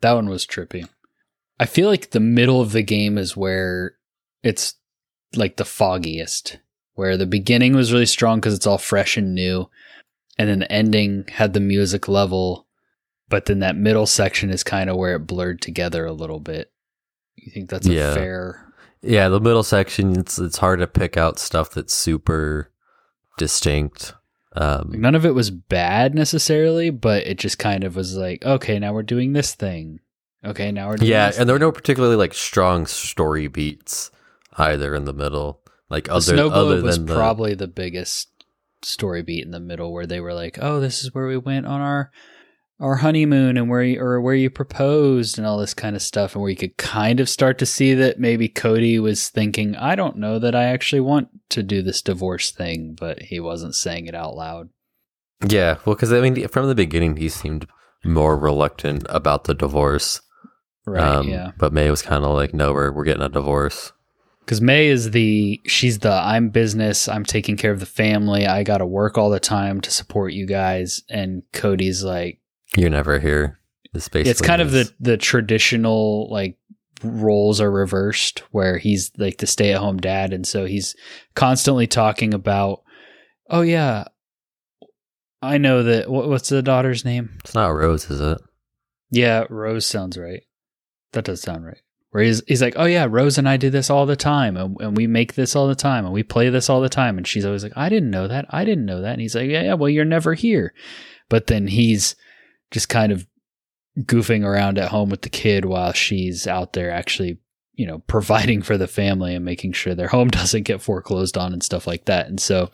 [SPEAKER 2] That one was trippy. I feel like the middle of the game is where it's like the foggiest, where the beginning was really strong because it's all fresh and new. And then the ending had the music level, but then that middle section is kind of where it blurred together a little bit. You think that's a
[SPEAKER 1] Yeah.
[SPEAKER 2] fair?
[SPEAKER 1] Yeah, the middle section it's it's hard to pick out stuff that's super distinct. Um,
[SPEAKER 2] none of it was bad necessarily, but it just kind of was like, okay, now we're doing this thing. Okay, now we're doing
[SPEAKER 1] yeah, and there were no particularly like strong story beats either in the middle. Like
[SPEAKER 2] The
[SPEAKER 1] other
[SPEAKER 2] snow
[SPEAKER 1] other
[SPEAKER 2] globe was
[SPEAKER 1] the,
[SPEAKER 2] probably the biggest story beat in the middle, where they were like, "Oh, this is where we went on our our honeymoon, and where you, or where you proposed, and all this kind of stuff," and where you could kind of start to see that maybe Cody was thinking, "I don't know that I actually want to do this divorce thing," but he wasn't saying it out loud.
[SPEAKER 1] Yeah, well, because I mean, from the beginning, he seemed more reluctant about the divorce.
[SPEAKER 2] Right?
[SPEAKER 1] Um,
[SPEAKER 2] yeah.
[SPEAKER 1] But May was kind of like, no, we're we're getting a divorce.
[SPEAKER 2] Because May is the she's the I'm business. I'm taking care of the family. I got to work all the time to support you guys. And Cody's like,
[SPEAKER 1] You're never here.
[SPEAKER 2] It's kind of the the traditional like roles are reversed where he's like the stay at home dad, and so he's constantly talking about, oh yeah, I know that. What, what's the daughter's name?
[SPEAKER 1] It's not Rose, is it?
[SPEAKER 2] Yeah, Rose sounds right. That does sound right. Where he's he's like, oh yeah, Rose and I do this all the time, and, and we make this all the time, and we play this all the time, and she's always like, I didn't know that, I didn't know that, and he's like, yeah, yeah, well, you're never here, but then he's just kind of goofing around at home with the kid while she's out there actually, you know, providing for the family and making sure their home doesn't get foreclosed on and stuff like that, and so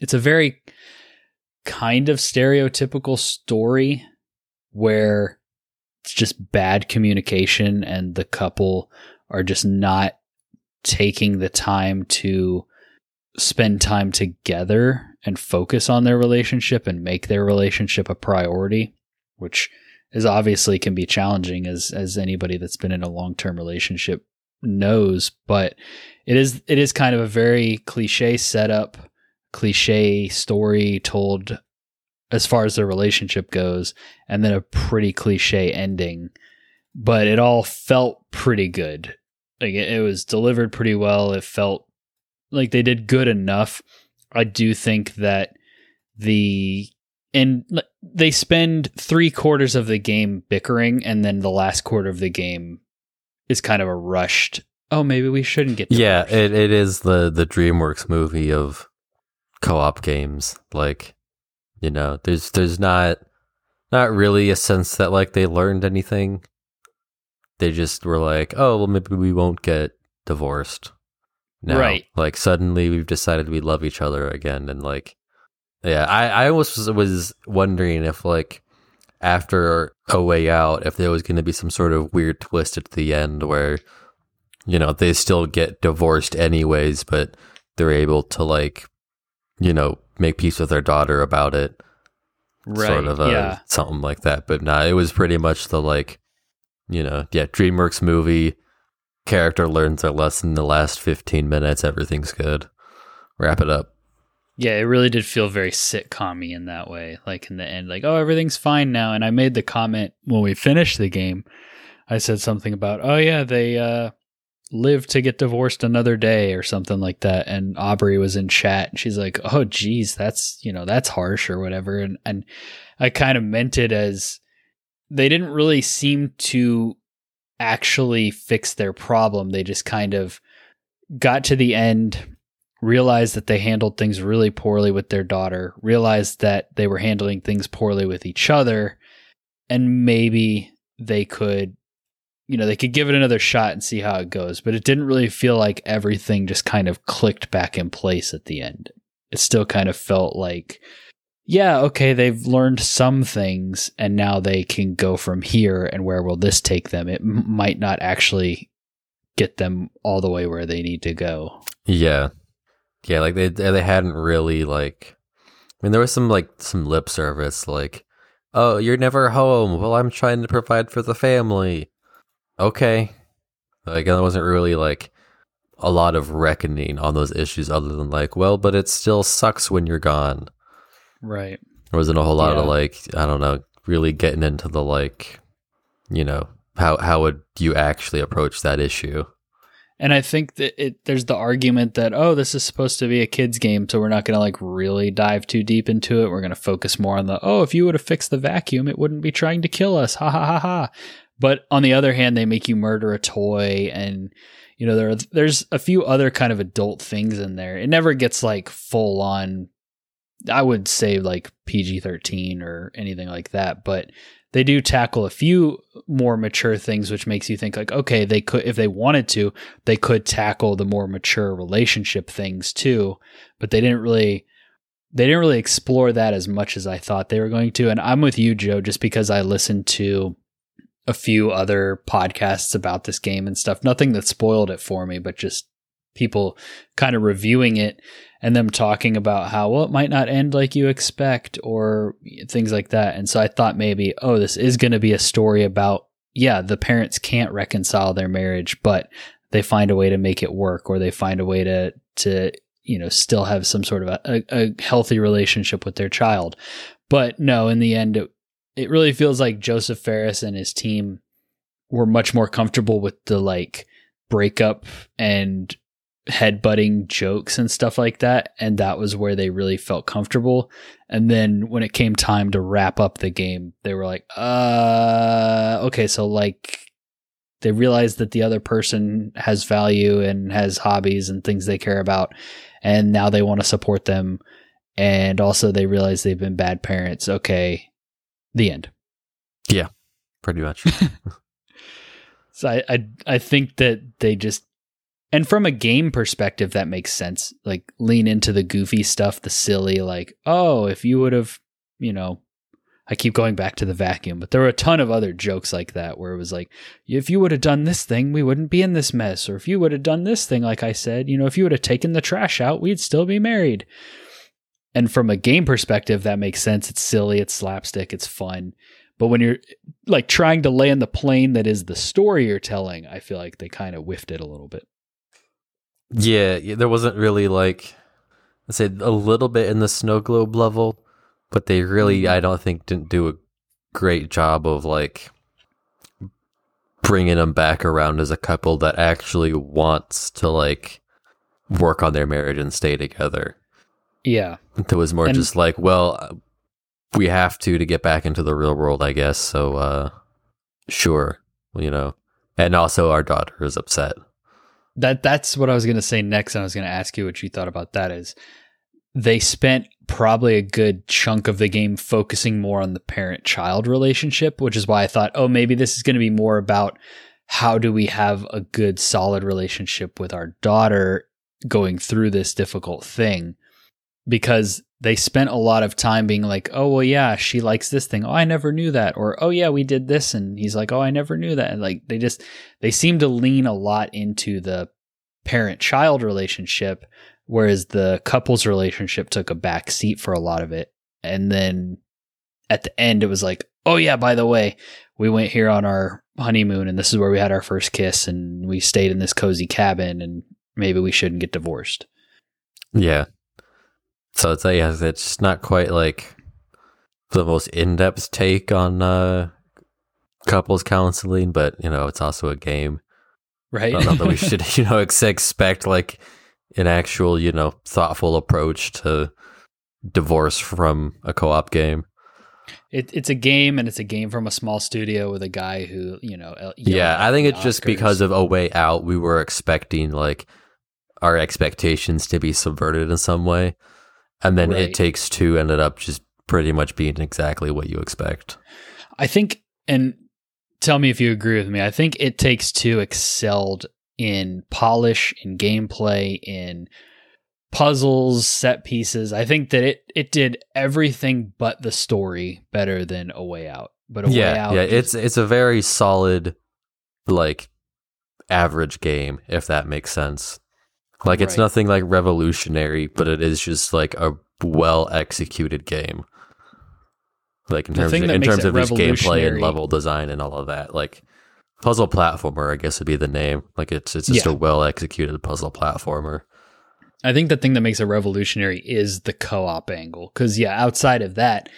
[SPEAKER 2] it's a very kind of stereotypical story where just bad communication and the couple are just not taking the time to spend time together and focus on their relationship and make their relationship a priority which is obviously can be challenging as as anybody that's been in a long-term relationship knows but it is it is kind of a very cliche setup cliche story told as far as their relationship goes and then a pretty cliche ending but it all felt pretty good like it, it was delivered pretty well it felt like they did good enough i do think that the and they spend three quarters of the game bickering and then the last quarter of the game is kind of a rushed oh maybe we shouldn't get
[SPEAKER 1] Yeah,
[SPEAKER 2] divorced."
[SPEAKER 1] it, it is the the DreamWorks movie of co-op games. Like, you know, there's there's not not really a sense that like they learned anything. They just were like, oh well, maybe we won't get divorced. Now.
[SPEAKER 2] Right.
[SPEAKER 1] Like suddenly we've decided we love each other again, and like, yeah, I I almost was, was wondering if like after a way out if there was going to be some sort of weird twist at the end where you know they still get divorced anyways but they're able to like you know make peace with their daughter about it
[SPEAKER 2] right
[SPEAKER 1] sort of a,
[SPEAKER 2] yeah
[SPEAKER 1] something like that but nah it was pretty much the like you know yeah dreamworks movie character learns their lesson in the last 15 minutes everything's good wrap it up
[SPEAKER 2] Yeah, it really did feel very sitcom in that way. Like in the end, like, oh, everything's fine now. And I made the comment when we finished the game. I said something about, oh, yeah, they uh, live to get divorced another day or something like that. And Aubrey was in chat. And she's like, oh, geez, that's, you know, that's harsh or whatever. And, and I kind of meant it as they didn't really seem to actually fix their problem. They just kind of got to the end realized that they handled things really poorly with their daughter, realized that they were handling things poorly with each other, and maybe they could, you know, they could give it another shot and see how it goes. But it didn't really feel like everything just kind of clicked back in place at the end. It still kind of felt like yeah, okay, they've learned some things and now they can go from here and where will this take them? It m- might not actually get them all the way where they need to go.
[SPEAKER 1] Yeah. Yeah, like they they hadn't really like I mean there was some like some lip service like oh, you're never home. Well, I'm trying to provide for the family. Okay. Like there wasn't really like a lot of reckoning on those issues other than like, well, but it still sucks when you're gone.
[SPEAKER 2] Right.
[SPEAKER 1] There wasn't a whole lot
[SPEAKER 2] Yeah.
[SPEAKER 1] of like, I don't know, really getting into the like, you know, how how would you actually approach that issue?
[SPEAKER 2] And I think that it there's the argument that oh this is supposed to be a kids game so we're not going to like really dive too deep into it. We're going to focus more on the oh if you would have fixed the vacuum it wouldn't be trying to kill us. Ha ha ha ha. But on the other hand they make you murder a toy and you know there are, there's a few other kind of adult things in there. It never gets like full on I would say like PG-13 or anything like that, but they do tackle a few more mature things which makes you think like okay, they could if they wanted to, they could tackle the more mature relationship things too, but they didn't really they didn't really explore that as much as I thought they were going to. And I'm with you, Joe, just because I listened to a few other podcasts about this game and stuff. Nothing that spoiled it for me, but just people kind of reviewing it and them talking about how well it might not end like you expect or things like that. And so I thought maybe, oh, this is going to be a story about yeah, the parents can't reconcile their marriage, but they find a way to make it work or they find a way to to you know still have some sort of a, a, healthy relationship with their child. But no, in the end it it really feels like Josef Fares and his team were much more comfortable with the like breakup and headbutting jokes and stuff like that and that was where they really felt comfortable. And then when it came time to wrap up the game they were like uh okay so like they realized that the other person has value and has hobbies and things they care about and now they want to support them and also they realize they've been bad parents. Okay the end.
[SPEAKER 1] Yeah, Pretty much.
[SPEAKER 2] so I, I i think that they just and from a game perspective that makes sense. Like lean into the goofy stuff the silly like oh if you would have you know i keep going back to the vacuum but there were a ton of other jokes like that where it was like if you would have done this thing we wouldn't be in this mess. Or if you would have done this thing like i said you know if you would have taken the trash out we'd still be married and from a game perspective that makes sense. It's silly. It's slapstick. It's fun. But when you're like trying to land the plane that is the story you're telling i feel like they kind of whiffed it a little bit.
[SPEAKER 1] Yeah, yeah, there wasn't really like let's say a little bit in the snow globe level, but they really mm-hmm. I don't think didn't do a great job of like bringing them back around as a couple that actually wants to like work on their marriage and stay together.
[SPEAKER 2] Yeah
[SPEAKER 1] It was more
[SPEAKER 2] And-
[SPEAKER 1] just like, well, uh, we have to to get back into the real world, I guess. So, uh, sure, you know. And also, our daughter is upset.
[SPEAKER 2] that that's what I was going to say next. And I was going to ask you what you thought about that. Is they spent probably a good chunk of the game focusing more on the parent-child relationship, which is why I thought, oh, maybe this is going to be more about how do we have a good, solid relationship with our daughter going through this difficult thing, because they spent a lot of time being like, oh, well, yeah, she likes this thing. Oh, I never knew that. Or, oh, yeah, we did this. And he's like, oh, I never knew that. And like, they just, they seem to lean a lot into the parent child relationship, whereas the couple's relationship took a back seat for a lot of it. And then at the end, it was like, oh, yeah, by the way, we went here on our honeymoon and this is where we had our first kiss and we stayed in this cozy cabin and maybe we shouldn't get divorced.
[SPEAKER 1] Yeah. So it's yeah, it's not quite like the most in depth take on uh, couples counseling, but you know, it's also a game.
[SPEAKER 2] Right.
[SPEAKER 1] I don't know that we should, you know, ex- expect like an actual, you know, thoughtful approach to divorce from a co-op game.
[SPEAKER 2] It, it's a game, and it's a game from a small studio with a guy who, you know,
[SPEAKER 1] Yeah, I think it's just because of A Way Out, we were expecting like our expectations to be subverted in some way. And then
[SPEAKER 2] Right.
[SPEAKER 1] It Takes Two ended up just pretty much being exactly what you expect.
[SPEAKER 2] I think, and tell me if you agree with me. I think It Takes Two excelled in polish, in gameplay, in puzzles, set pieces. I think that it it did everything but the story better than A Way Out. But A Way
[SPEAKER 1] yeah,
[SPEAKER 2] Out,
[SPEAKER 1] yeah,
[SPEAKER 2] just-
[SPEAKER 1] it's it's a very solid, like, average game if that makes sense. Like, it's
[SPEAKER 2] Right.
[SPEAKER 1] nothing like revolutionary, but it is just like a well executed game. Like in
[SPEAKER 2] The
[SPEAKER 1] terms of, in terms of its gameplay and level design and all of that, like puzzle platformer, I guess would be the name. Like it's it's just
[SPEAKER 2] Yeah.
[SPEAKER 1] a well executed puzzle platformer.
[SPEAKER 2] I think the thing that makes it revolutionary is the co-op angle. Because yeah, outside of that,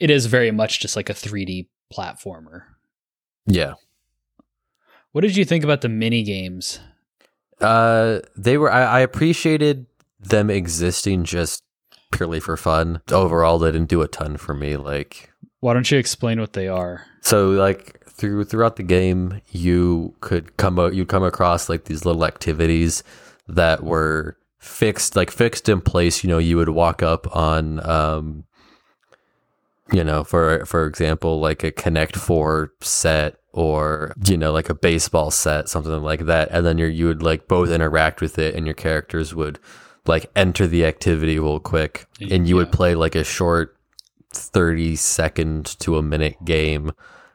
[SPEAKER 2] it is very much just like a 3D platformer.
[SPEAKER 1] Yeah.
[SPEAKER 2] What did you think about the mini games?
[SPEAKER 1] Uh, they were. I, I appreciated them existing just purely for fun. Overall, they didn't do a ton for me. Like
[SPEAKER 2] Why don't you explain what they are?
[SPEAKER 1] so, like through throughout the game, you could come out. You'd come across like these little activities that were fixed, like fixed in place. You know, you would walk up on, um, you know, for for example, like a Connect Four set or you know like a baseball set something like that. And then you you would like both interact with it and your characters would like enter the activity real quick. And you would play like a short 30 second to a minute game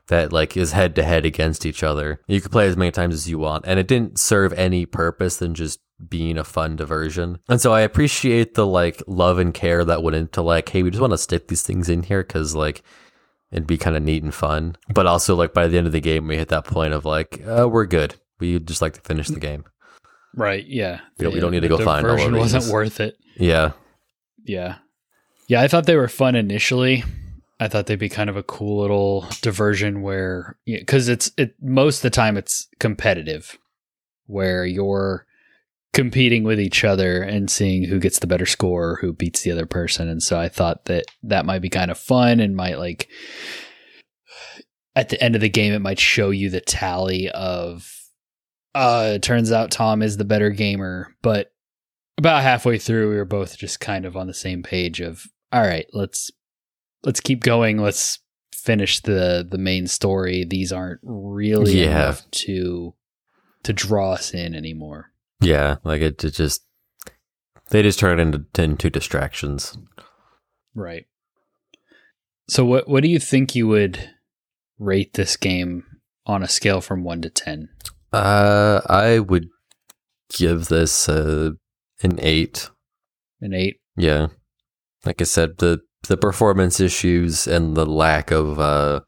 [SPEAKER 1] that like is head to head against each other. You could play as many times as you want. And it didn't serve any purpose than just being a fun diversion. And so i appreciate the like love and care that went into like hey we just want to stick these things in here because like it'd be kind of neat and fun. But also, like by the end of the game, we hit that point of like, uh, we're good. We just like to finish the game.
[SPEAKER 2] Right. Yeah.
[SPEAKER 1] We don't- we don't need to go find all of
[SPEAKER 2] wasn't
[SPEAKER 1] these.
[SPEAKER 2] worth it.
[SPEAKER 1] Yeah,
[SPEAKER 2] Yeah. Yeah, I thought they were fun initially. I thought they'd be kind of a cool little diversion where cuz it's it most of the time it's competitive where you're competing with each other and seeing who gets the better score, who beats the other person. And so I thought that that might be kind of fun and might like at the end of the game it might show you the tally of uh it turns out Tom is the better gamer, but about halfway through we were both just kind of on the same page of all right let's let's keep going let's finish the the main story these aren't really
[SPEAKER 1] Yeah.
[SPEAKER 2] enough to to draw us in anymore
[SPEAKER 1] yeah. Like it, it just they just turn it into into distractions.
[SPEAKER 2] right so what what do you think you would rate this game on a scale from 1 to 10
[SPEAKER 1] Uh, I would give this uh, an eight.
[SPEAKER 2] an 8
[SPEAKER 1] Yeah, like I said, the the performance issues and the lack of uh,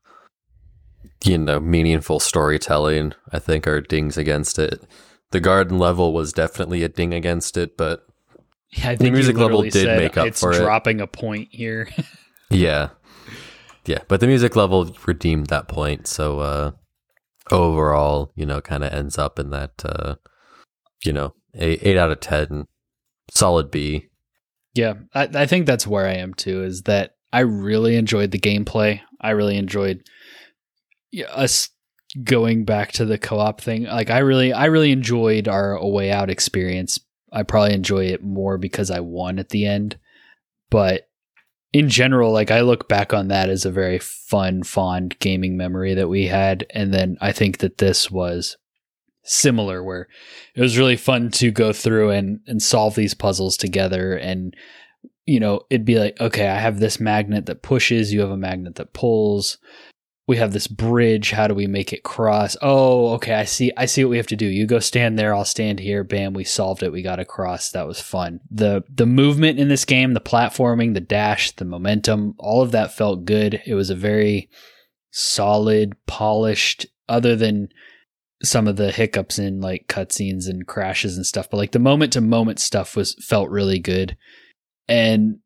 [SPEAKER 1] you know, meaningful storytelling, I think, are dings against it. The garden level was definitely a ding against it, but
[SPEAKER 2] yeah, I
[SPEAKER 1] The music level did
[SPEAKER 2] said
[SPEAKER 1] make up
[SPEAKER 2] it's
[SPEAKER 1] for it.
[SPEAKER 2] dropping a point here
[SPEAKER 1] yeah, yeah. But the music level redeemed that point, so uh, overall, you know, kind of ends up in that, uh, you know, eight, eight out of ten, solid B.
[SPEAKER 2] Yeah, I, I think that's where I am too. Is that I really enjoyed the gameplay. I really enjoyed yeah, us going back to the co-op thing. Like I really, I really enjoyed our A Way Out experience. I probably enjoy it more because I won at the end, but in general, like I look back on that as a very fun, fond gaming memory that we had, and then I think that this was similar where it was really fun to go through and and solve these puzzles together and you know it'd be like okay i have this magnet that pushes you have a magnet that pulls we have this bridge how do we make it cross? Oh okay i see i see what we have to do. You go stand there i'll stand here. Bam we solved it we got across. That was fun. The the movement in this game the platforming the dash the momentum all of that felt good. It was a very solid polished other than some of the hiccups in like cutscenes and crashes and stuff, but like the moment to moment stuff was felt really good. And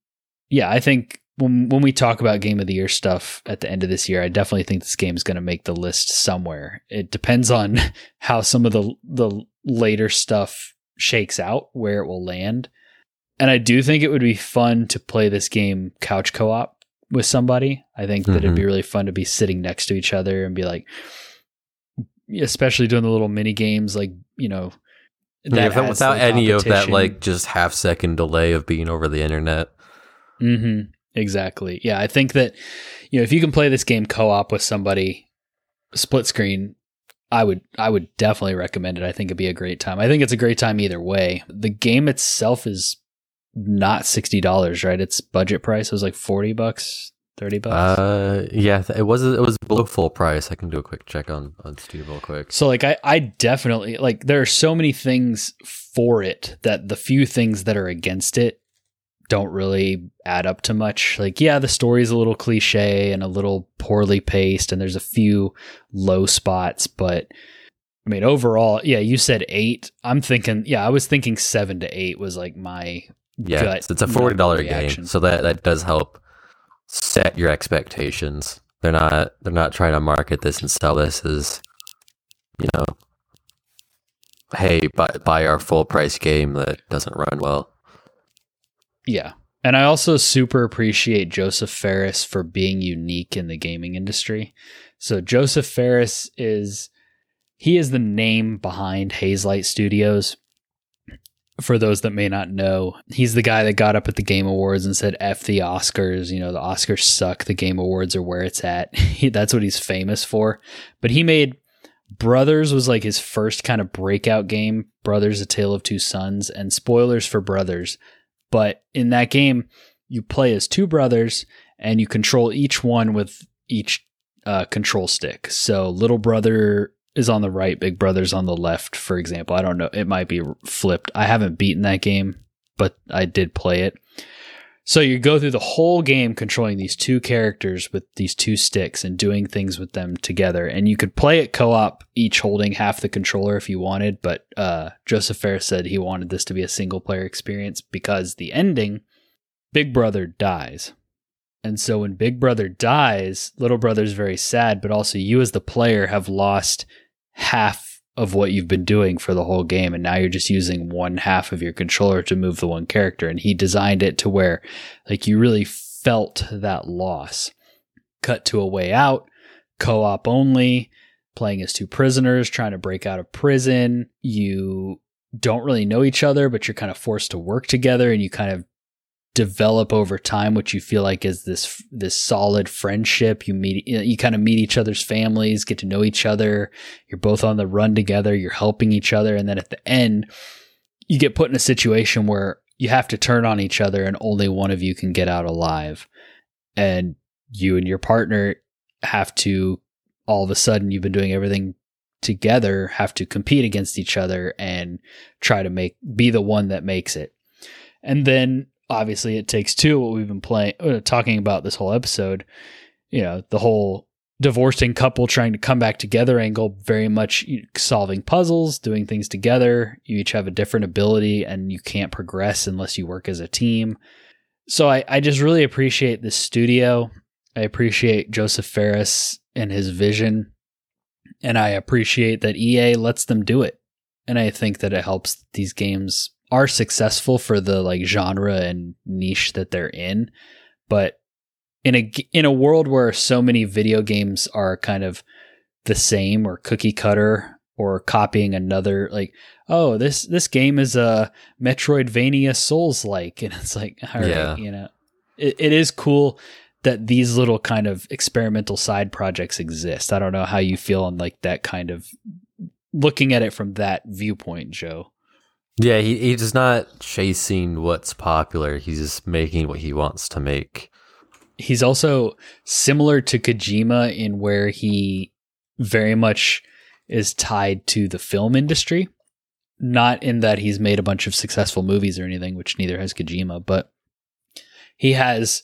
[SPEAKER 2] yeah, I think when when we talk about game of the year stuff at the end of this year, I definitely think this game is going to make the list somewhere. It depends on how some of the the later stuff shakes out, where it will land. And I do think it would be fun to play this game couch co-op with somebody. I think that it'd be really fun to be sitting next to each other and be like especially doing the little mini games like you know
[SPEAKER 1] Yeah, without,
[SPEAKER 2] like,
[SPEAKER 1] any of that, like just half second delay of being over the internet.
[SPEAKER 2] Mhm. Exactly yeah i think that you know if you can play this game co-op with somebody split screen i would i would definitely recommend it i think it'd be a great time i think it's a great time either way the game itself is not $60, right? It's budget price. It was like 40 bucks, 30 bucks.
[SPEAKER 1] Uh, yeah, it was it was below full price. I can do a quick check on on Steam real quick.
[SPEAKER 2] So like I I definitely like there are so many things for it that the few things that are against it don't really add up to much. Like yeah, the story's a little cliche and a little poorly paced and there's a few low spots, but I mean overall, yeah, you said 8. I'm thinking yeah, I was thinking 7 to 8 was like my
[SPEAKER 1] Yeah,
[SPEAKER 2] gut
[SPEAKER 1] it's, a forty dollar game, so that that does help set your expectations. They're not they're not trying to market this and sell this as you know, hey, buy buy our full price game that doesn't run well.
[SPEAKER 2] Yeah. And I also super appreciate Josef Fares for being unique in the gaming industry. So Josef Fares is he is the name behind Hazelight Studios. For those that may not know, he's the guy that got up at the Game Awards and said F the Oscars, you know, the Oscars suck, the Game Awards are where it's at. That's what he's famous for. But he made Brothers was like his first kind of breakout game, Brothers A Tale of Two Sons, and spoilers for Brothers but in that game you play as two brothers and you control each one with each uh, control stick. So little brother is on the right big brother's on the left for example. I don't know. It might be flipped. I haven't beaten that game but i did play it so you go through the whole game controlling these two characters with these two sticks and doing things with them together. And you could play it co-op, each holding half the controller if you wanted. But uh, Josef Fares said he wanted this to be a single player experience because the ending, Big Brother dies. And so when Big Brother dies, Little Brother's very sad, but also you as the player have lost half of what you've been doing for the whole game and now you're just using one half of your controller to move the one character and he designed it to where like you really felt that loss. Cut to a way out co-op only playing as two prisoners trying to break out of prison. You don't really know each other but you're kind of forced to work together and you kind of develop over time what you feel like is this this solid friendship. You meet you, know, you kind of meet each other's families get to know each other. You're both on the run together. You're helping each other. And then at the end you get put in a situation where you have to turn on each other and only one of you can get out alive. And you and your partner have to all of a sudden you've been doing everything together have to compete against each other and try to make be the one that makes it. And then obviously it takes two what we've been playing uh, talking about this whole episode. You know the whole divorcing couple trying to come back together angle very much solving puzzles doing things together. You each have a different ability and you can't progress unless you work as a team. So i, I just really appreciate this studio. I appreciate Josef Fares and his vision. And i appreciate that ea lets them do it. And i think that it helps these games are successful for the like genre and niche that they're in but in a in a world where so many video games are kind of the same or cookie cutter or copying another like oh this this game is a metroidvania souls like and it's like all right
[SPEAKER 1] Yeah.
[SPEAKER 2] you know? It, it is cool that these little kind of experimental side projects exist. I don't know how you feel on like that kind of looking at it from that viewpoint joe
[SPEAKER 1] Yeah, he he's not chasing what's popular. He's just making what he wants to make.
[SPEAKER 2] he's also similar to Kojima in where he very much is tied to the film industry. Not in that he's made a bunch of successful movies or anything, which neither has Kojima, but he has,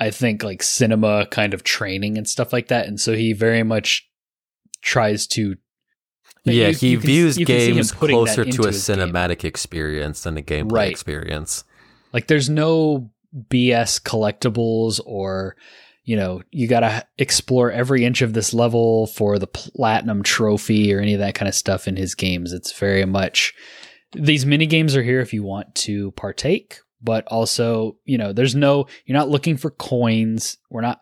[SPEAKER 2] I think, like cinema kind of training and stuff like that. And so he very much tries to.
[SPEAKER 1] Yeah,
[SPEAKER 2] you-
[SPEAKER 1] he
[SPEAKER 2] you
[SPEAKER 1] views
[SPEAKER 2] can
[SPEAKER 1] games closer to a
[SPEAKER 2] his game.
[SPEAKER 1] cinematic experience than a gameplay
[SPEAKER 2] Right.
[SPEAKER 1] experience.
[SPEAKER 2] Like there's no BS collectibles or you know, you got to explore every inch of this level for the platinum trophy or any of that kind of stuff in his games. It's very much these mini games are here if you want to partake, but also, you know, there's no you're not looking for coins. We're not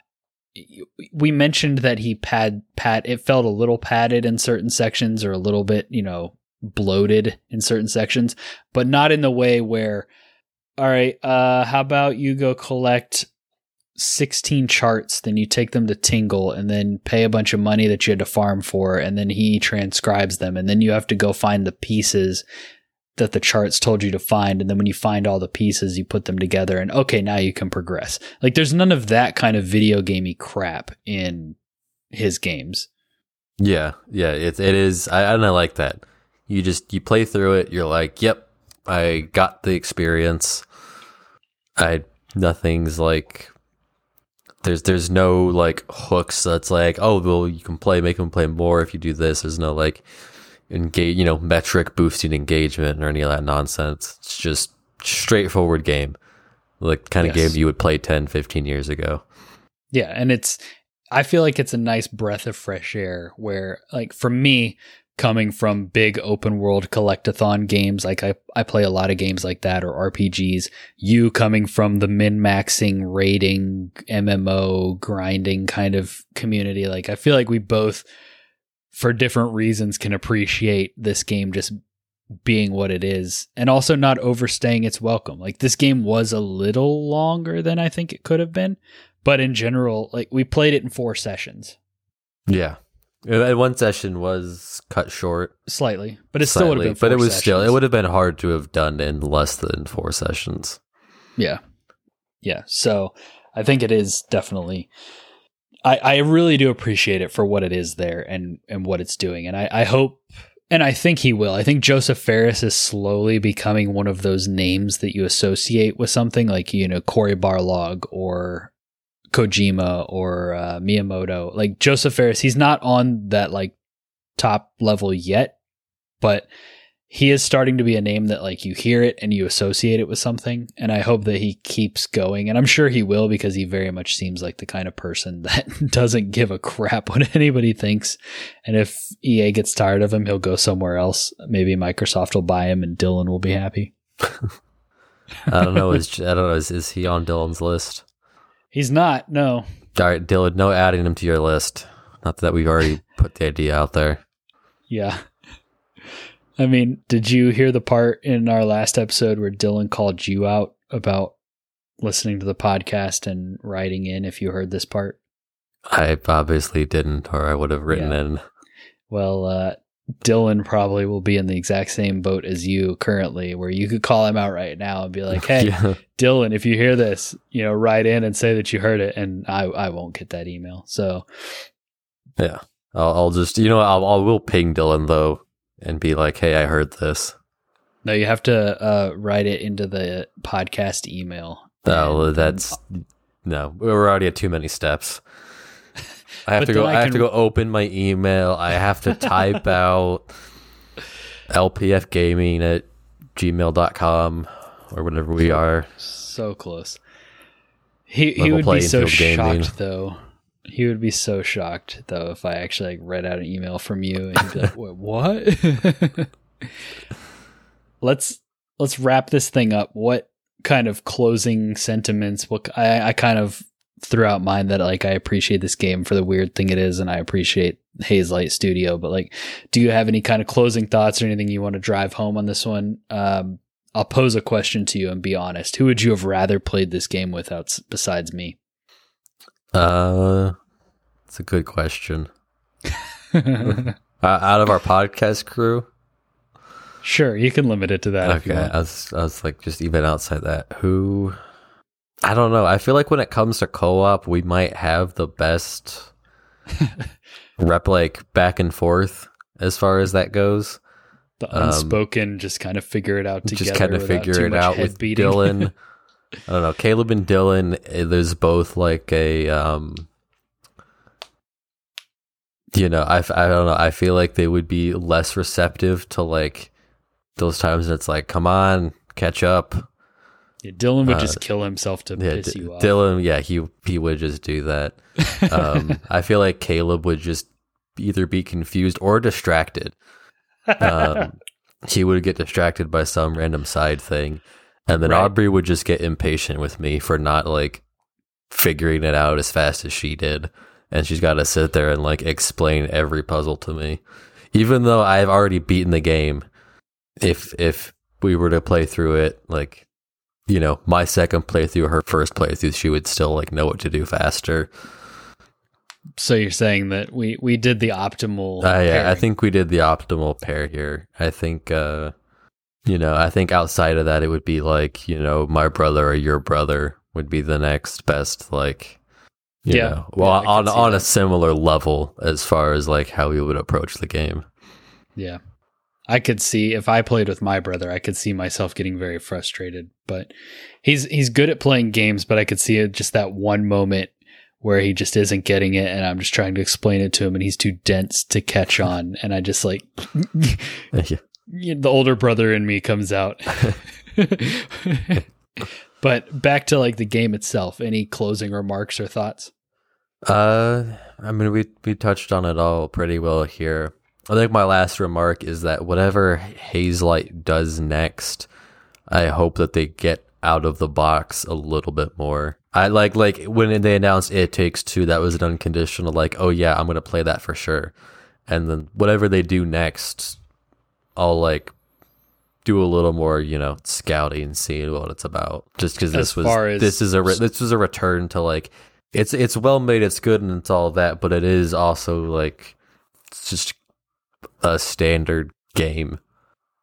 [SPEAKER 2] we mentioned that he pad pat it felt a little padded in certain sections or a little bit, you know, bloated in certain sections, but not in the way where all right, uh, how about you go collect 16 charts, then you take them to Tingle and then pay a bunch of money that you had to farm for, and then he transcribes them, and then you have to go find the pieces that the charts told you to find and then when you find all the pieces you put them together and okay now you can progress like there's none of that kind of video gamey crap in his games
[SPEAKER 1] Yeah, yeah, it it is. I and I like that. You just you play through it. You're like, yep, I got the experience. I nothing's like there's there's no like hooks that's like oh well you can play make them play more if you do this. There's no like engage you know metric boosting engagement or any of that nonsense. It's just straightforward game, like kind of
[SPEAKER 2] Yes.
[SPEAKER 1] game you would play 10, 15 years ago.
[SPEAKER 2] Yeah, and it's I feel like it's a nice breath of fresh air where like for me coming from big open world collectathon games like I I play a lot of games like that or RPGs, you coming from the min-maxing raiding MMO grinding kind of community like I feel like we both for different reasons can appreciate this game just being what it is and also not overstaying its welcome. Like this game was a little longer than I think it could have been, but in general, like we played it in four sessions,
[SPEAKER 1] Yeah, and one session was cut short.
[SPEAKER 2] slightly, but it still would have been.
[SPEAKER 1] But it was still it would have been hard to have done in less than four sessions.
[SPEAKER 2] Yeah, yeah. So I think it is definitely. I I really do appreciate it for what it is there and and what it's doing, and I I hope. And I think he will. I think Josef Fares is slowly becoming one of those names that you associate with something like, you know, Cory Barlog or Kojima or uh, Miyamoto. Like Josef Fares, he's not on that like top level yet, but he is starting to be a name that like you hear it and you associate it with something. And I hope that he keeps going. And I'm sure he will because he very much seems like the kind of person that doesn't give a crap what anybody thinks. And if EA gets tired of him, he'll go somewhere else. Maybe Microsoft will buy him and Dylan will be happy.
[SPEAKER 1] I don't know. Is I don't know. Is, is he on Dylan's list?
[SPEAKER 2] He's not, no.
[SPEAKER 1] All right, Dylan. No adding him to your list. Not that we've already put the idea out there.
[SPEAKER 2] Yeah. I mean, did you hear the part in our last episode where Dylan called you out about listening to the podcast and writing in if you heard this part?
[SPEAKER 1] I obviously didn't, or I would have written
[SPEAKER 2] Yeah.
[SPEAKER 1] in.
[SPEAKER 2] Well, uh, Dylan probably will be in the exact same boat as you currently, where you could call him out right now and be like, "Hey,
[SPEAKER 1] Yeah.
[SPEAKER 2] Dylan, if you hear this, you know, write in and say that you heard it," and I I won't get that email. So
[SPEAKER 1] yeah. I'll, I'll just you know I'll, I will ping Dylan though and be like, hey, I heard this.
[SPEAKER 2] no, you have to uh, write it into the podcast email.
[SPEAKER 1] No,
[SPEAKER 2] And-
[SPEAKER 1] that's no. We're already at too many steps. I have to go.
[SPEAKER 2] I
[SPEAKER 1] I, have to go open my email. I have to type out lpfgaming at gmail.com or whatever we are.
[SPEAKER 2] so close. He he
[SPEAKER 1] Level
[SPEAKER 2] would be so
[SPEAKER 1] field gaming.
[SPEAKER 2] shocked though. He would be so shocked though if I actually like read out an email from you and he'd be like, Wait, "What?" let's let's wrap this thing up. What kind of closing sentiments? What I I kind of threw out mine that like I appreciate this game for the weird thing it is, and I appreciate Hazelight Studio. But like, do you have any kind of closing thoughts or anything you want to drive home on this one? Um, I'll pose a question to you and be honest. Who would you have rather played this game without besides me?
[SPEAKER 1] Uh, it's a good question. Uh, out of our podcast crew,
[SPEAKER 2] sure, you can limit it to that. If you
[SPEAKER 1] okay. I was, I was like, just even outside that, who? I don't know. I feel like when it comes to co-op, we might have the best rep, like back and forth as far as that goes.
[SPEAKER 2] the
[SPEAKER 1] um,
[SPEAKER 2] unspoken, just kind of figure it out together.
[SPEAKER 1] just kind of figure it out with. Dylan. I don't know. Caleb and Dylan, eh, there's both like a, um, you know, I, I don't know. I feel like they would be less receptive to like those times. And it's like, come on, catch up.
[SPEAKER 2] Yeah, Dylan would
[SPEAKER 1] uh,
[SPEAKER 2] just kill himself to
[SPEAKER 1] Yeah,
[SPEAKER 2] piss
[SPEAKER 1] D-
[SPEAKER 2] you off.
[SPEAKER 1] Dylan. Yeah, he he would just do that. Um, I feel like Caleb would just either be confused or distracted. Um, he would get distracted by some random side thing, and then
[SPEAKER 2] Right.
[SPEAKER 1] Aubrey would just get impatient with me for not like figuring it out as fast as she did, and she's got to sit there and like explain every puzzle to me, even though I've already beaten the game. If if we were to play through it, like you know, my second playthrough, her first playthrough, she would still like know what to do faster.
[SPEAKER 2] so you're saying that we we did the optimal.
[SPEAKER 1] Uh, yeah, I think we did the optimal pair here. I think uh You know, I think outside of that, it would be like, you know, my brother or your brother would be the next best, like, you
[SPEAKER 2] Yeah.
[SPEAKER 1] know, well,
[SPEAKER 2] Yeah,
[SPEAKER 1] on on
[SPEAKER 2] that.
[SPEAKER 1] a similar level as far as like how we would approach the game.
[SPEAKER 2] Yeah. I could see if I played with my brother, I could see myself getting very frustrated. But he's he's good at playing games, but I could see it just that one moment where he just isn't getting it and I'm just trying to explain it to him and he's too dense to catch on and I just like. the older brother in me comes out. but back to like the game itself, any closing remarks or thoughts?
[SPEAKER 1] Uh, I mean, we we touched on it all pretty well here. I think my last remark is that whatever Hazelight does next, I hope that they get out of the box a little bit more. I like like when they announced It Takes Two, that was an unconditional like, oh yeah, I'm gonna play that for sure. And then whatever they do next, I'll like do a little more, you know, scouting, seeing what it's about. Just because this was
[SPEAKER 2] as-
[SPEAKER 1] this is a re- this was a return to like it's it's well made, it's good, and it's all that, but it is also like it's just a standard game,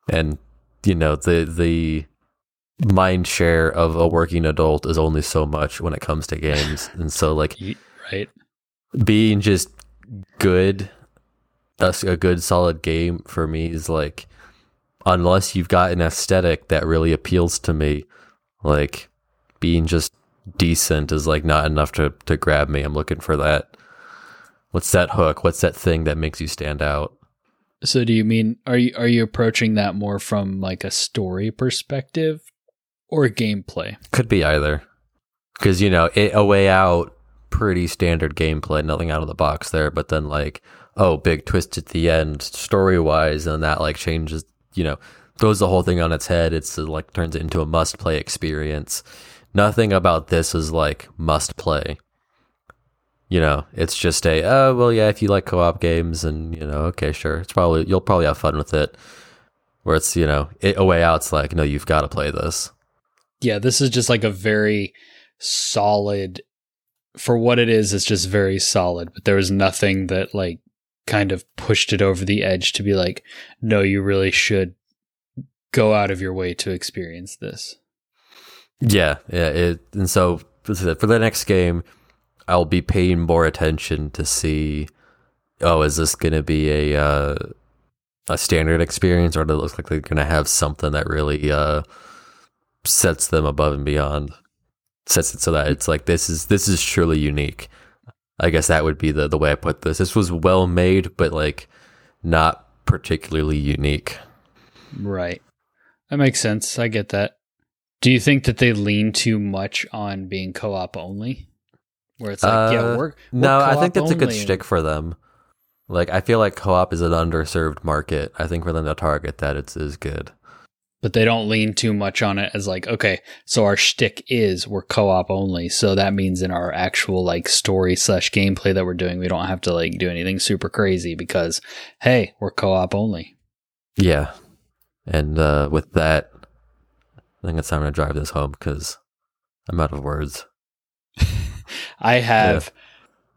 [SPEAKER 1] and you know the the mind share of a working adult is only so much when it comes to games, and so like
[SPEAKER 2] Right?
[SPEAKER 1] being just good, a, a good solid game for me is like, unless you've got an aesthetic that really appeals to me, like being just decent is like not enough to to grab me. I'm looking for that. What's that hook? What's that thing that makes you stand out?
[SPEAKER 2] So do you mean are you are you approaching that more from like a story perspective or gameplay?
[SPEAKER 1] Could be either. Because, you know, it, a way out, pretty standard gameplay, nothing out of the box there. But then, like, oh, big twist at the end, story wise, and that, like, changes, you know, throws the whole thing on its head. It's uh, like turns it into a must play experience. Nothing about this is like must play. You know, it's just a, oh, well, yeah, if you like co op games, and, you know, okay, sure. It's probably, you'll probably have fun with it. Where it's, you know, it, a way out's like, no, you've got to play this.
[SPEAKER 2] Yeah, this is just like a very solid for what it is, it's just very solid, but there was nothing that like kind of pushed it over the edge to be like, no, you really should go out of your way to experience this.
[SPEAKER 1] Yeah, yeah. It, and so for the next game, I'll be paying more attention to see. Oh, is this going to be a uh, a standard experience, or does it look like they're going to have something that really uh, sets them above and beyond? Sets it so that it's like this is this is truly unique. I guess that would be the the way I put this. This was well made, but like not particularly unique.
[SPEAKER 2] Right. That makes sense. I get that. Do you think that they lean too much on being co-op only? Where it's like, yeah,
[SPEAKER 1] Uh,
[SPEAKER 2] we're, we're
[SPEAKER 1] No, I think that's a good shtick for them. Like, I feel like co-op is an underserved market. I think for them to target that, it's is good.
[SPEAKER 2] But they don't lean too much on it as like, okay, so our shtick is we're co-op only, so that means in our actual like story slash gameplay that we're doing, we don't have to like do anything super crazy because hey, we're co-op only.
[SPEAKER 1] Yeah, and uh, with that, I think it's time to drive this home because I'm out of words.
[SPEAKER 2] I have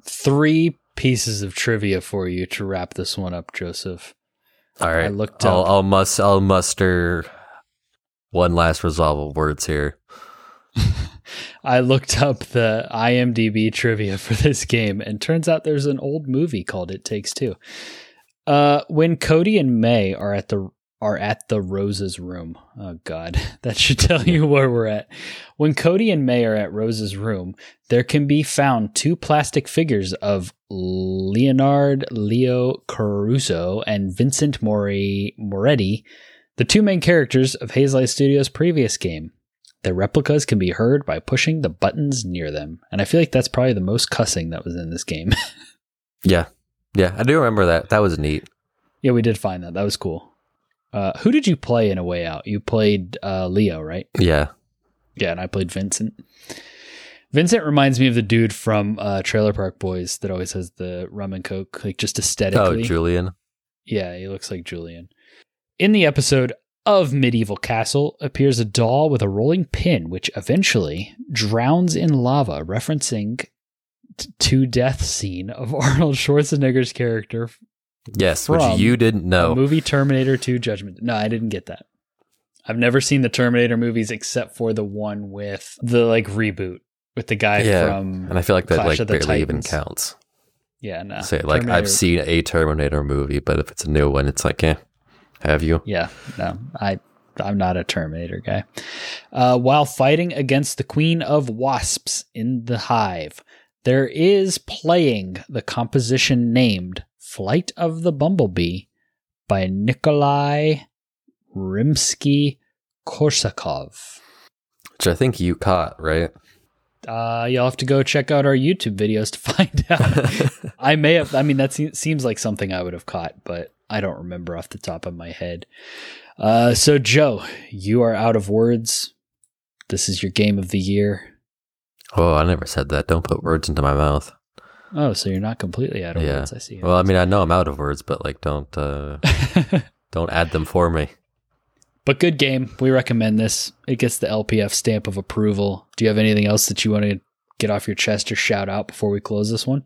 [SPEAKER 2] three pieces of trivia for you to wrap this one up, Joseph.
[SPEAKER 1] All right,
[SPEAKER 2] I looked
[SPEAKER 1] I'll, I'll must I'll muster one last resolve of words here.
[SPEAKER 2] I looked up the IMDb trivia for this game, and turns out there's an old movie called "It Takes Two. Uh, when Cody and May are at the are at the Rose's room. Oh God, that should tell you where we're at. When Cody and May are at Rose's room, there can be found two plastic figures of Leonard Leo Caruso and Vincent Mori Moretti, the two main characters of Hazelight Studios' previous game. The replicas can be heard by pushing the buttons near them. And I feel like that's probably the most cussing that was in this game.
[SPEAKER 1] Yeah, yeah, I do remember that. That was neat.
[SPEAKER 2] yeah, we did find that. That was cool. Uh, who did you play in A Way Out? You played uh, Leo, right?
[SPEAKER 1] Yeah,
[SPEAKER 2] Yeah, and I played Vincent. Vincent reminds me of the dude from uh, Trailer Park Boys that always has the rum and coke, like just aesthetically. oh.
[SPEAKER 1] Julian.
[SPEAKER 2] Yeah, he looks like Julian. In the episode of Medieval Castle appears a doll with a rolling pin, which eventually drowns in lava, referencing t- to death scene of Arnold Schwarzenegger's character
[SPEAKER 1] Yes, which you didn't know.
[SPEAKER 2] movie Terminator 2 Judgment. No, I didn't get that. I've never seen the Terminator movies except for the one with the like reboot with the guy
[SPEAKER 1] Yeah,
[SPEAKER 2] from
[SPEAKER 1] And I feel like that
[SPEAKER 2] Clash
[SPEAKER 1] like barely even counts.
[SPEAKER 2] yeah, no.
[SPEAKER 1] Say like
[SPEAKER 2] Terminator-
[SPEAKER 1] I've seen a Terminator movie, but if it's a new one, it's like, eh, have you?
[SPEAKER 2] Yeah, no, I I'm not a Terminator guy. Uh, while fighting against the Queen of Wasps in the Hive, there is playing the composition named "Flight of the Bumblebee" by Nikolai Rimsky Korsakov.
[SPEAKER 1] Which I think you caught, right?
[SPEAKER 2] Uh, you'll have to go check out our YouTube videos to find out. I may have. I mean, that seems like something I would have caught, but I don't remember off the top of my head. Uh, so Joe, you are out of words. This is your game of the year.
[SPEAKER 1] oh, I never said that. Don't put words into my mouth.
[SPEAKER 2] Oh, so you're not completely out of
[SPEAKER 1] Yeah.
[SPEAKER 2] words. I see.
[SPEAKER 1] Well, I mean, I know I'm out of words, but like, don't uh, don't add them for me.
[SPEAKER 2] but good game. We recommend this. It gets the LPF stamp of approval. Do you have anything else that you want to get off your chest or shout out before we close this one?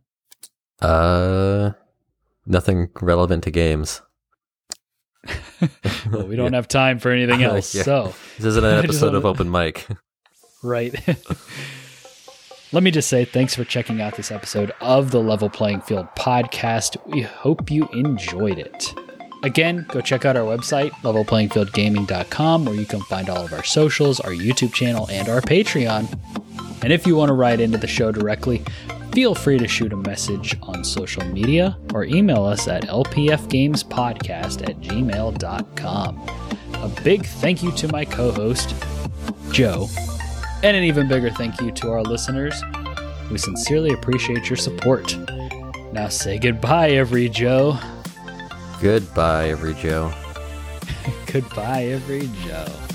[SPEAKER 1] Uh, nothing relevant to games.
[SPEAKER 2] Well, we don't have time for anything else.
[SPEAKER 1] Yeah.
[SPEAKER 2] So
[SPEAKER 1] This isn't an episode of open mic.
[SPEAKER 2] Right. Let me just say thanks for checking out this episode of the Level Playing Field podcast. We hope you enjoyed it. Again, go check out our website, levelplayingfieldgaming.com, where you can find all of our socials, our YouTube channel, and our Patreon. And if you want to write into the show directly, feel free to shoot a message on social media or email us at lpfgamespodcast at gmail.com. A big thank you to my co host, Joe, and an even bigger thank you to our listeners. We sincerely appreciate your support. Now say goodbye, every Joe.
[SPEAKER 1] Goodbye, every Joe.
[SPEAKER 2] Goodbye, every Joe.